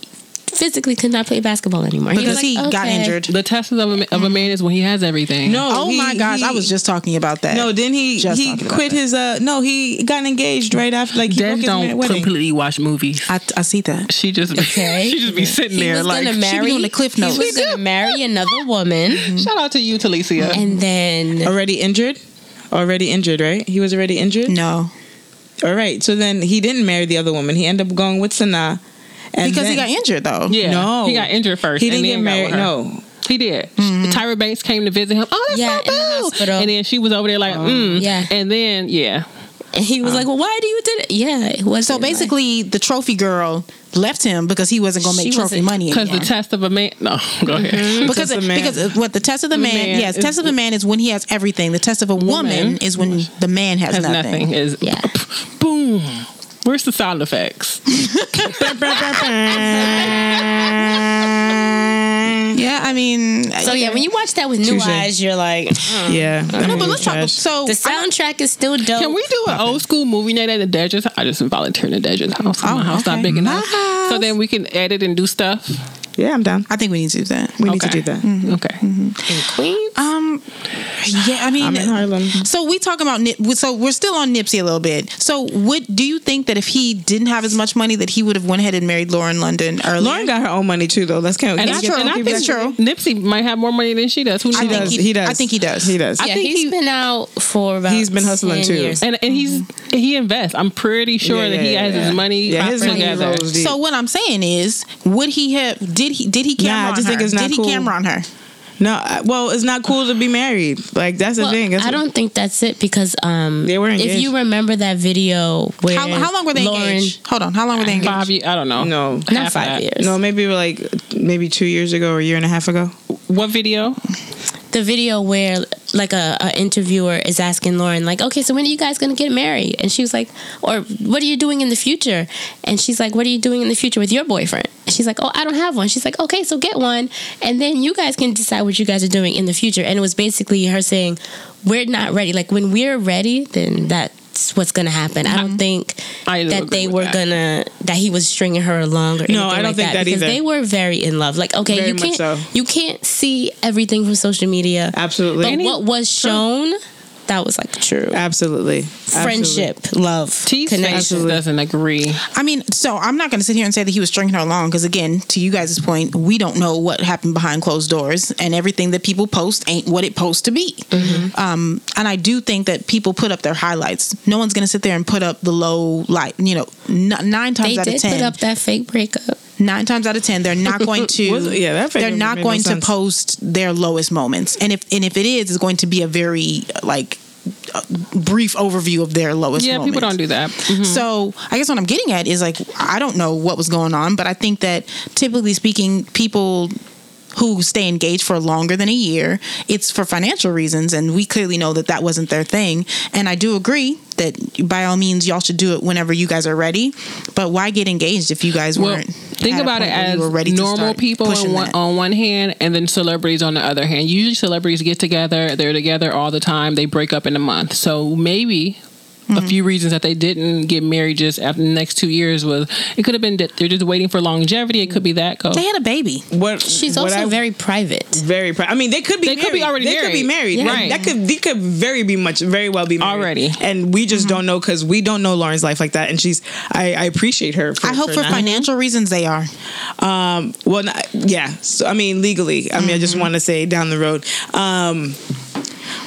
physically could not play basketball anymore. because was he like, got okay. injured. The test of a, of a man is when he has everything. No, Oh he- my gosh, he- I was just talking about that. No, then he Just he quit that. his uh no he got engaged right after like he broke Des his don't wedding. completely watch movies. I, I see that. she just Okay. she just be sitting He there was like gonna be marry. doing the cliff notes. He was gonna marry another woman, shout out to you, Talicia. and then already injured, already injured, right? He was already injured. No, All right, so then he didn't marry the other woman. He ended up going with Sanaa, and because he got injured though. yeah, No. he got injured first. He and didn't get then got married. No, He did. Tyra Banks came to visit him. Oh, that's Yeah, my in the boo. And then she was over there like, mm. Yeah. And then, yeah. And he was like, "Well, why do you did it?" Yeah, it was So basically, the trophy girl left him because he wasn't going to make trophy money Because the test of a man. No, go ahead. because Test of man. because uh, what the test of the, The man, man yes is- test of the man is when he has everything the test of a woman, Woman is when the man has, Has nothing. nothing. Is Yeah. boom. Where's the sound effects? yeah i mean So yeah, when you watch that with new Touche. eyes, you're like, Yeah. Uh-uh. no but let's talk so the soundtrack is still dope. Can we do an old school movie night at the Dedger's? I just volunteered in the Dedger's house. 'cause Oh, my house not big enough. My house. So then we can edit and do stuff. Yeah, I'm down. i think we need to do that We need to do that. Mm-hmm. Okay. Mm-hmm. In Queens? um yeah i mean I'm in Harlem. so we talking about Nip, so we're still on nipsey a little bit so what do you think that if he didn't have as much money that he would have went ahead and married lauren london earlier Lauren got her own money too, though. Let's count. And let's I, and I think people That's true. Nipsey might have more money than she does. Who knows? I think does. he- He does. I think he does. He does. I yeah, think he's he- been out for about. He's been hustling 10 too. years. and and he's mm-hmm. he invests. I'm pretty sure Yeah, that he yeah, has yeah. his money Yeah, his money together. So what I'm saying is, would he have? Did he? Did he camera Nah, I on just her? think it's not did he cool. camera on her? No, well, it's not cool to be married. Like that's the Well, thing. That's I don't think that's it because um, They were engaged. if you remember that video where How, how long were they Lauren, engaged? Hold on, how long were they engaged? Five years. I don't know. No. Not five years. No, maybe like maybe two years ago or a year and a half ago. What video? The video where like a, a interviewer is asking Lauren like, okay, so when are you guys gonna get married? And she was like, or what are you doing in the future? And she's like, what are you doing in the future with your boyfriend? And she's like, oh, I don't have one. She's like, okay, so get one, and then you guys can decide what you guys are doing in the future. And it was basically her saying, we're not ready. Like when we're ready, then that's what's gonna happen. I don't mm-hmm. think I that they were that. gonna that he was stringing her along or No, anything I don't like think that because either. they were very in love. Like okay, Very you can't so. you can't see everything from social media. Absolutely. But he- what was shown, that was like true. Absolutely. Friendship, love, T connection. Doesn't agree. I mean, so I'm not going to sit here and say that he was stringing her along because, again, to you guys' point, we don't know what happened behind closed doors, and everything that people post ain't what it supposed to be. Um, and I do think that people put up their highlights. No one's going to sit there and put up the low light. You know, n- nine times They out of did ten, put up that fake breakup. Nine times out of ten, they're not going to. Yeah, that they're not made no going to post their lowest moments, and if and if it is, it's going to be a very like uh, brief overview of their lowest. Yeah, people don't do that. Mhm. So I guess what I'm getting at is like I don't know what was going on, but I think that typically speaking, people who stay engaged for longer than a year, it's for financial reasons, and we clearly know that that wasn't their thing. And I do agree that by all means y'all should do it whenever you guys are ready. But why get engaged if you guys Well, weren't? think about it point where you as normal people on one, on one hand, and then celebrities on the other hand. Usually, celebrities get together; they're together all the time. They break up in a month. So maybe a Mm-hmm. few reasons that they didn't get married just after the next two years was it could have been that they're just waiting for longevity. It could be that. Go. They had a baby. What She's what also I- very private. very private. I mean, they could be. They married. could be already They could be married. married. Yeah. Right. That could. They could very be much. Very well be married Already. And we just don't know because we don't know Lauren's life like that. And she's. I, I appreciate her. For, I hope for not- financial reasons they are. Um. Well, not, yeah. So I mean, legally. I mean, I Mm-hmm. just want to say down the road. Um.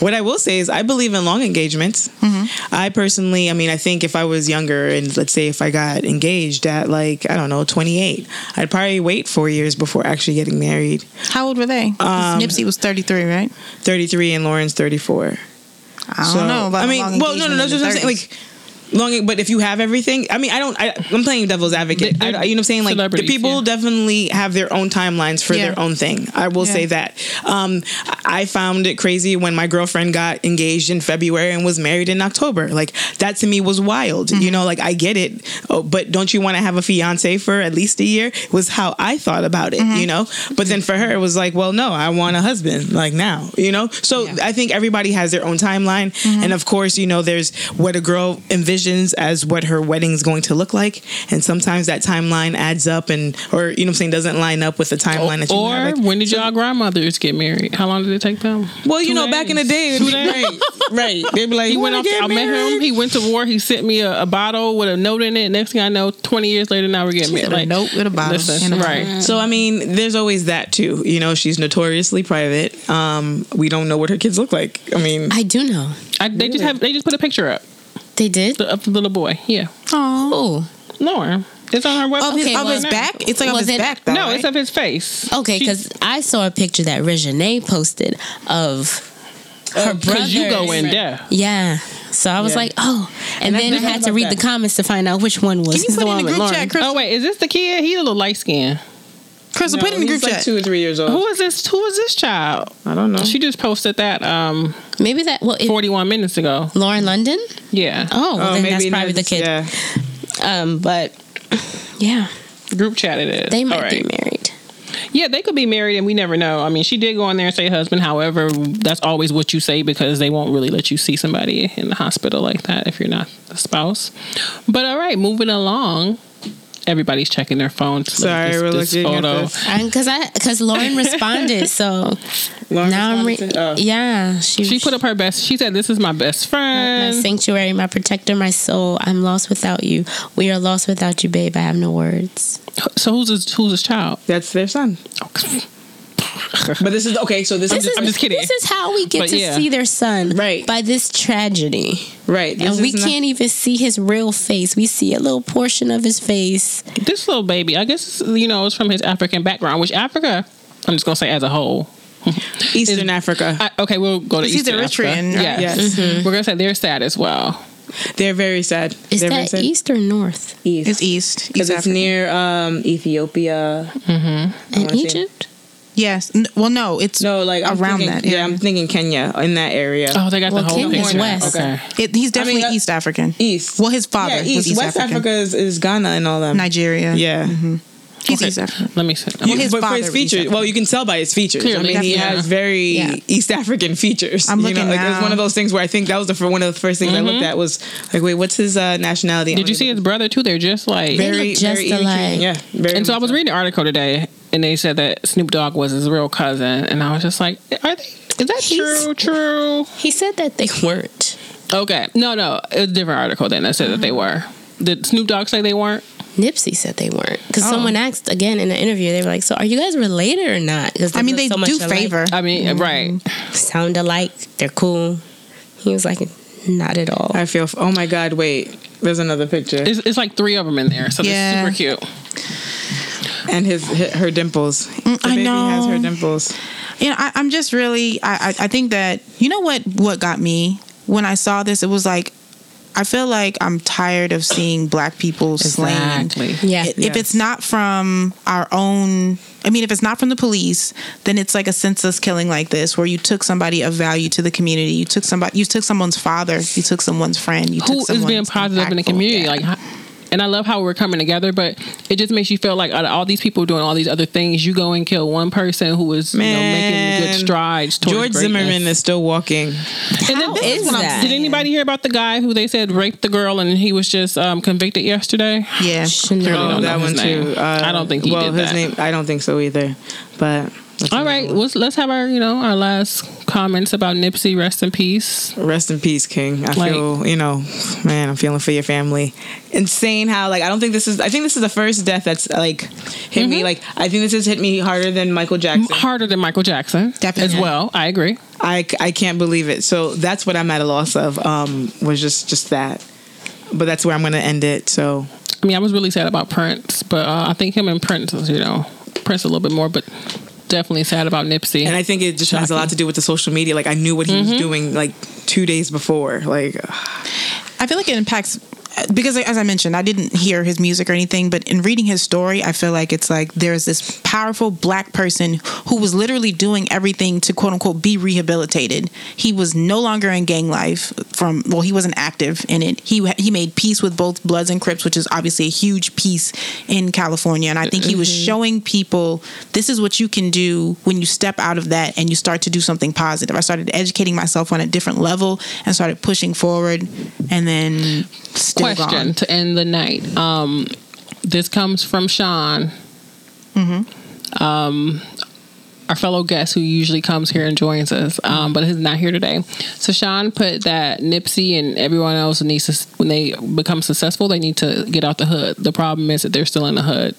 What I will say is, I believe in long engagements. Mm-hmm. I personally, I mean, I think if I was younger and let's say if I got engaged at like, I don't know, 28, I'd probably wait four years before actually getting married. How old were they? Um, Nipsey was 33, right? 33 and Lauren's 34. I don't So, know. About I mean, well, no, no, engagement that's what I'm saying. Like, long, but if you have everything, I mean, I don't. I, I'm playing devil's advocate. I, you know what I'm saying? Like, the people yeah. definitely have their own timelines for Yeah. their own thing. I will Yeah. say that. Um, I found it crazy when my girlfriend got engaged in February and was married in October. Like, that to me was wild. Mm-hmm. You know, like I get it, oh, but don't you want to have a fiance for at least a year? Was how I thought about it. Mm-hmm. You know, but then for her it was like, well, no, I want a husband like now. You know, so Yeah. Mm-hmm. I think everybody has their own timeline, and of course, you know, there's what a girl envisions as what her wedding is going to look like, and sometimes that timeline adds up, and or you know, what I'm saying doesn't line up with the timeline that you or have. Like, when did y'all grandmothers get married? How long did it take them? well, you Two know, back in the day. Two days. right, right, they'd be like, He went off. get I met him. He went to war. He sent me a, a bottle with a note in it. Next thing I know, twenty years later, now we're getting married. a note with a bottle Listen, and a right? So I mean, there's always that too. You know, she's notoriously private. Um, we don't know what her kids look like. I mean, I do know. I, they just have. They just put a picture up They did. of the little boy. Yeah, Oh, Lauren. It's on her website. Of his, Okay, of well, his back? It's like of his it- back, though. no, right? it's of his face. okay. Because I saw a picture that Regine posted of her brother. You go in there. Yeah. So I was Yeah. like, oh. And, And then I I had to about read the comments to find out which one was Can you the put one in the group Lauren. chat, Chris? Oh wait, is this the kid? He's a little light skinned. Crystal, put it in the group like chat. two or three years old. Who is this? Who is this child? I don't know. She just posted that um Maybe that. Well, it, 41 minutes ago. Lauren London. Yeah. Oh, well, Oh, then maybe that's probably the kid. Yeah. Um, but yeah, Group chat it is. they might All right. be married. Yeah, they could be married and we never know. I mean, she did go on there and say husband. However, that's always what you say because they won't really let you see somebody in the hospital like that if you're not the spouse. But all right, moving along. Everybody's checking their phones. to look at Sorry, this, we're this looking at photo. this. Because I because Lauren responded, so Lauren now I'm re- to- oh. yeah. She She put up her best. She said, "This is my best friend, my friend." sanctuary, my protector, my soul. I'm lost without you. We are lost without you, babe. I have no words. So who's his who's his child? That's their son. But this is okay. So this, This is is I'm just kidding. This is how we get But to yeah. see their son, Right. By this tragedy, right. This and we not- can't even see his real face. We see a little portion of his face. This little baby, I guess you know, is from his African background, which Africa. I'm just gonna say as a whole. Eastern Africa. I, okay, we'll go to He's Eastern Eritrean, Africa. right? Yes, Yes. we're gonna say they're sad as well. They're very sad. Is They're very that sad. east or north? East. It's East. because it's Africa. near um, Ethiopia. In wanna say- Egypt? Yes. N- Well, no, it's No, like I'm around thinking, that. Yeah. I'm thinking Kenya in that area. Oh, they got Well, the whole Kenya's picture. west. Okay. It, he's definitely that- East African. East. Well, his father yeah, was East. East West African. Africa is, is Ghana and all that. Nigeria. Yeah. Mm-hmm. He's Okay, East African. Let me see. Well, his but for father his features, well, you can tell by his features. Clearly, I mean, he has very Yeah. East African features. I'm you looking know, like, It was one of those things where I think that was the fir- one of the first things I looked at was like, wait, what's his uh, nationality? Did you see his brother too? They're just like. They look just Eritrean. alike. Yeah, very. and so I was reading an article today, and they said that Snoop Dogg was his real cousin, and I was just like, "Are they? Is that He's- true? True? He said that they weren't. Okay, no, no, it was a different article then that said that they were. Did Snoop Dogg say they weren't? Nipsey said they weren't because Oh. someone asked again in the interview. They were like, "So are you guys related or not?" Because I mean, they do favor. I mean, right? sound alike. They're cool. He was like, "Not at all." I feel. Oh my God! Wait, there's another picture, It's, it's like three of them in there, so Yeah. they're super cute. and his, hi- her dimples. The Mm, I baby has her know. dimples. you know, I, I'm just really, I, I, I think that you know what, what got me when I saw this, it was like, I feel like I'm tired of seeing black people slain. Exactly. Yeah. If Yes. it's not from our own, I mean, if it's not from the police, then it's like a senseless killing like this, where you took somebody of value to the community. You took somebody, you took someone's father, you took someone's friend, you Who took is being someone's positive in the community? Yeah. Like, how- and I love how we're coming together, but it just makes you feel like out of all these people doing all these other things, you go and kill one person who is you know, making good strides towards George greatness. Zimmerman is still walking. And How then this is what that? Did anybody hear about the guy who they said raped the girl and he was just um, convicted yesterday? yeah. Shouldn't Oh, don't that one name. too. Uh, I don't think he well, did his that. name. I don't think so either. But All right, let's let's have our you know our last comments about Nipsey. Rest in peace. Rest in peace, King. I Like- feel, you know, man, I'm feeling for your family. Insane how, like, I don't think this is, I think this is the first death that's, like, hit Mm-hmm. me. Like, I think this has hit me harder than Michael Jackson. Harder than Michael Jackson, Definitely. as well. I agree. I, I can't believe it. So that's what I'm at a loss of, um, was just, just that. But that's where I'm going to end it. So, I mean, I was really sad about Prince, but uh, I think him and Prince, you know, Prince a little bit more, but definitely sad about Nipsey. and I think it just has a lot to do with the social media. Like, I knew what he Mm-hmm. was doing, like, two days before. Like, I feel like it impacts because as I mentioned, I didn't hear his music or anything, but in reading his story, I feel like it's like there's this powerful black person who was literally doing everything to quote unquote be rehabilitated. He was no longer in gang life from well, he wasn't active in it. He he made peace with both Bloods and Crips, which is obviously a huge piece in California, and I think he was mm-hmm. showing people this is what you can do when you step out of that and you start to do something positive. I started educating myself on a different level and started pushing forward, and then still Question to end the night. Um, this comes from Sean. Um, our fellow guest who usually comes here and joins us, um, but is not here today. So Sean put that Nipsey and everyone else needs to, when they become successful, they need to get out the hood. The problem is that they're still in the hood.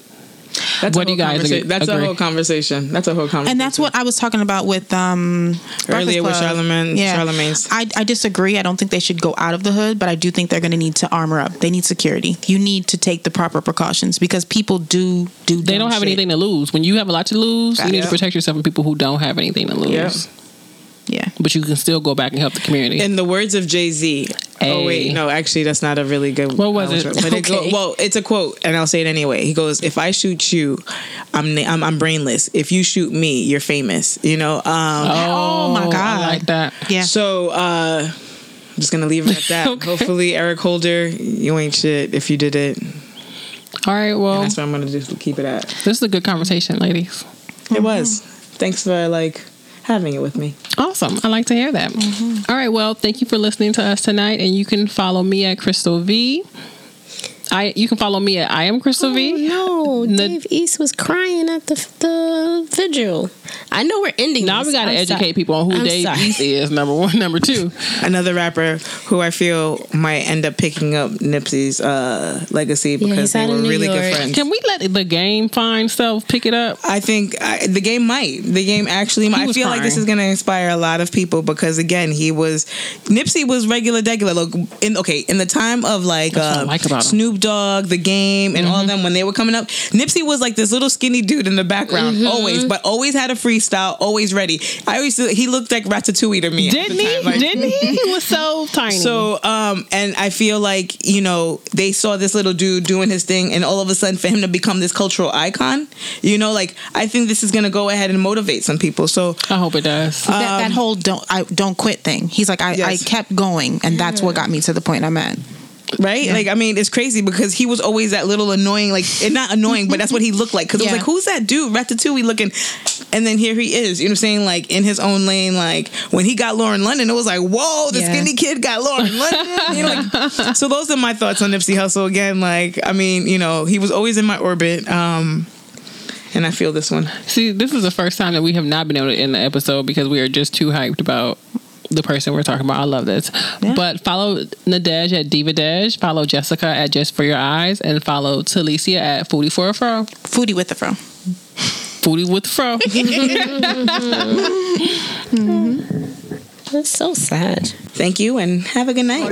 That's What do you guys conversa- agree- That's agree? a whole conversation. That's a whole conversation. and that's what I was talking about with um Earlier with Breakfast Club. Charlemagne- Charlemagne's. I, I disagree. I don't think they should go out of the hood, but I do think they're going to need to armor up. They need security. You need to take the proper precautions because people do do. They dumb don't have shit. anything to lose. When you have a lot to lose, you need to protect yourself from people who don't have anything to lose. Yeah. Yeah. but you can still go back and help the community. In the words of Jay Z. Oh wait, no, actually, that's not a really good. What was it? But it go, well, it's a quote, and I'll say it anyway. He goes, "If I shoot you, I'm I'm, I'm brainless. If you shoot me, you're famous." You know. Um, oh, my God. I like that. Yeah. So uh, I'm just gonna leave it at that. Okay. Hopefully, Eric Holder, you ain't shit if you did it. All right, well, That's what I'm gonna just keep it at. this is a good conversation, ladies. It was. Thanks for like having it with me. Awesome. I like to hear that. Mm-hmm. All right. Well, thank you for listening to us tonight. And you can follow me at Crystal V. I you can follow me at I am Crystal V. Oh, no, The- Dave East was crying at the the vigil. I know we're ending. Now this. we got to educate sorry. people on who I'm Dave sorry. East is. Number one, number two. Another rapper who I feel might end up picking up Nipsey's uh, legacy because he's they were in New really good friends. Can we let the game find stuff pick it up? I think I, the game might. The game actually might. I was feel like this is going to inspire a lot of people because again, he was Nipsey was regular, regular. Look, in okay, in the time of like, That's uh, like about him. Snoop Dogg, the game, and all of them when they were coming up, Nipsey was like this little skinny dude in the background, always, but always had a freestyle, always ready. I always he looked like Ratatouille to me. at the Didn't he? like- Didn't he? He was so tiny. So, um, and I feel like you know they saw this little dude doing his thing, and all of a sudden, for him to become this cultural icon, you know, like I think this is gonna go ahead and motivate some people. So, I hope it does. that, that whole don't I don't quit thing. He's like I, Um, Yes. I kept going, and that's what got me to the point I'm at. Right, like I mean, it's crazy because he was always that little annoying, like and not annoying, but that's what he looked like. Because it was like, who's that dude, Ratatouille looking? And then here he is, you know what I'm saying? Like in his own lane. Like when he got Lauren London, it was like, whoa, the Yeah. skinny kid got Lauren London. You know, like, so those are my thoughts on Nipsey Hussle. Again, like I mean, you know, he was always in my orbit. Um, and I feel this one. See, this is the first time that we have not been able to end the episode because we are just too hyped about the person we're talking about. I love this. But follow Nadej at Diva Dej, follow Jessica at Just for Your Eyes, and follow Talicia at Foodie for a Fro. Foodie with the fro. Foodie with the Fro. That's so sad. Thank you, and have a good night.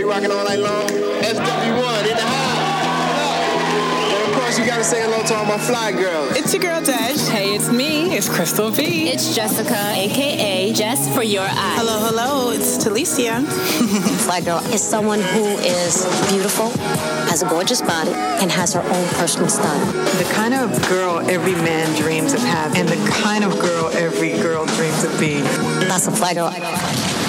Course, you gotta say hello to all my fly girls. It's your girl Dash. hey, it's me. It's Crystal V. It's Jessica, aka Jess for Your Eyes. Hello, hello. It's Talicia. Fly girl is someone who is beautiful, has a gorgeous body, and has her own personal style. The kind of girl every man dreams of having, and the kind of girl every girl dreams of being. That's a fly girl.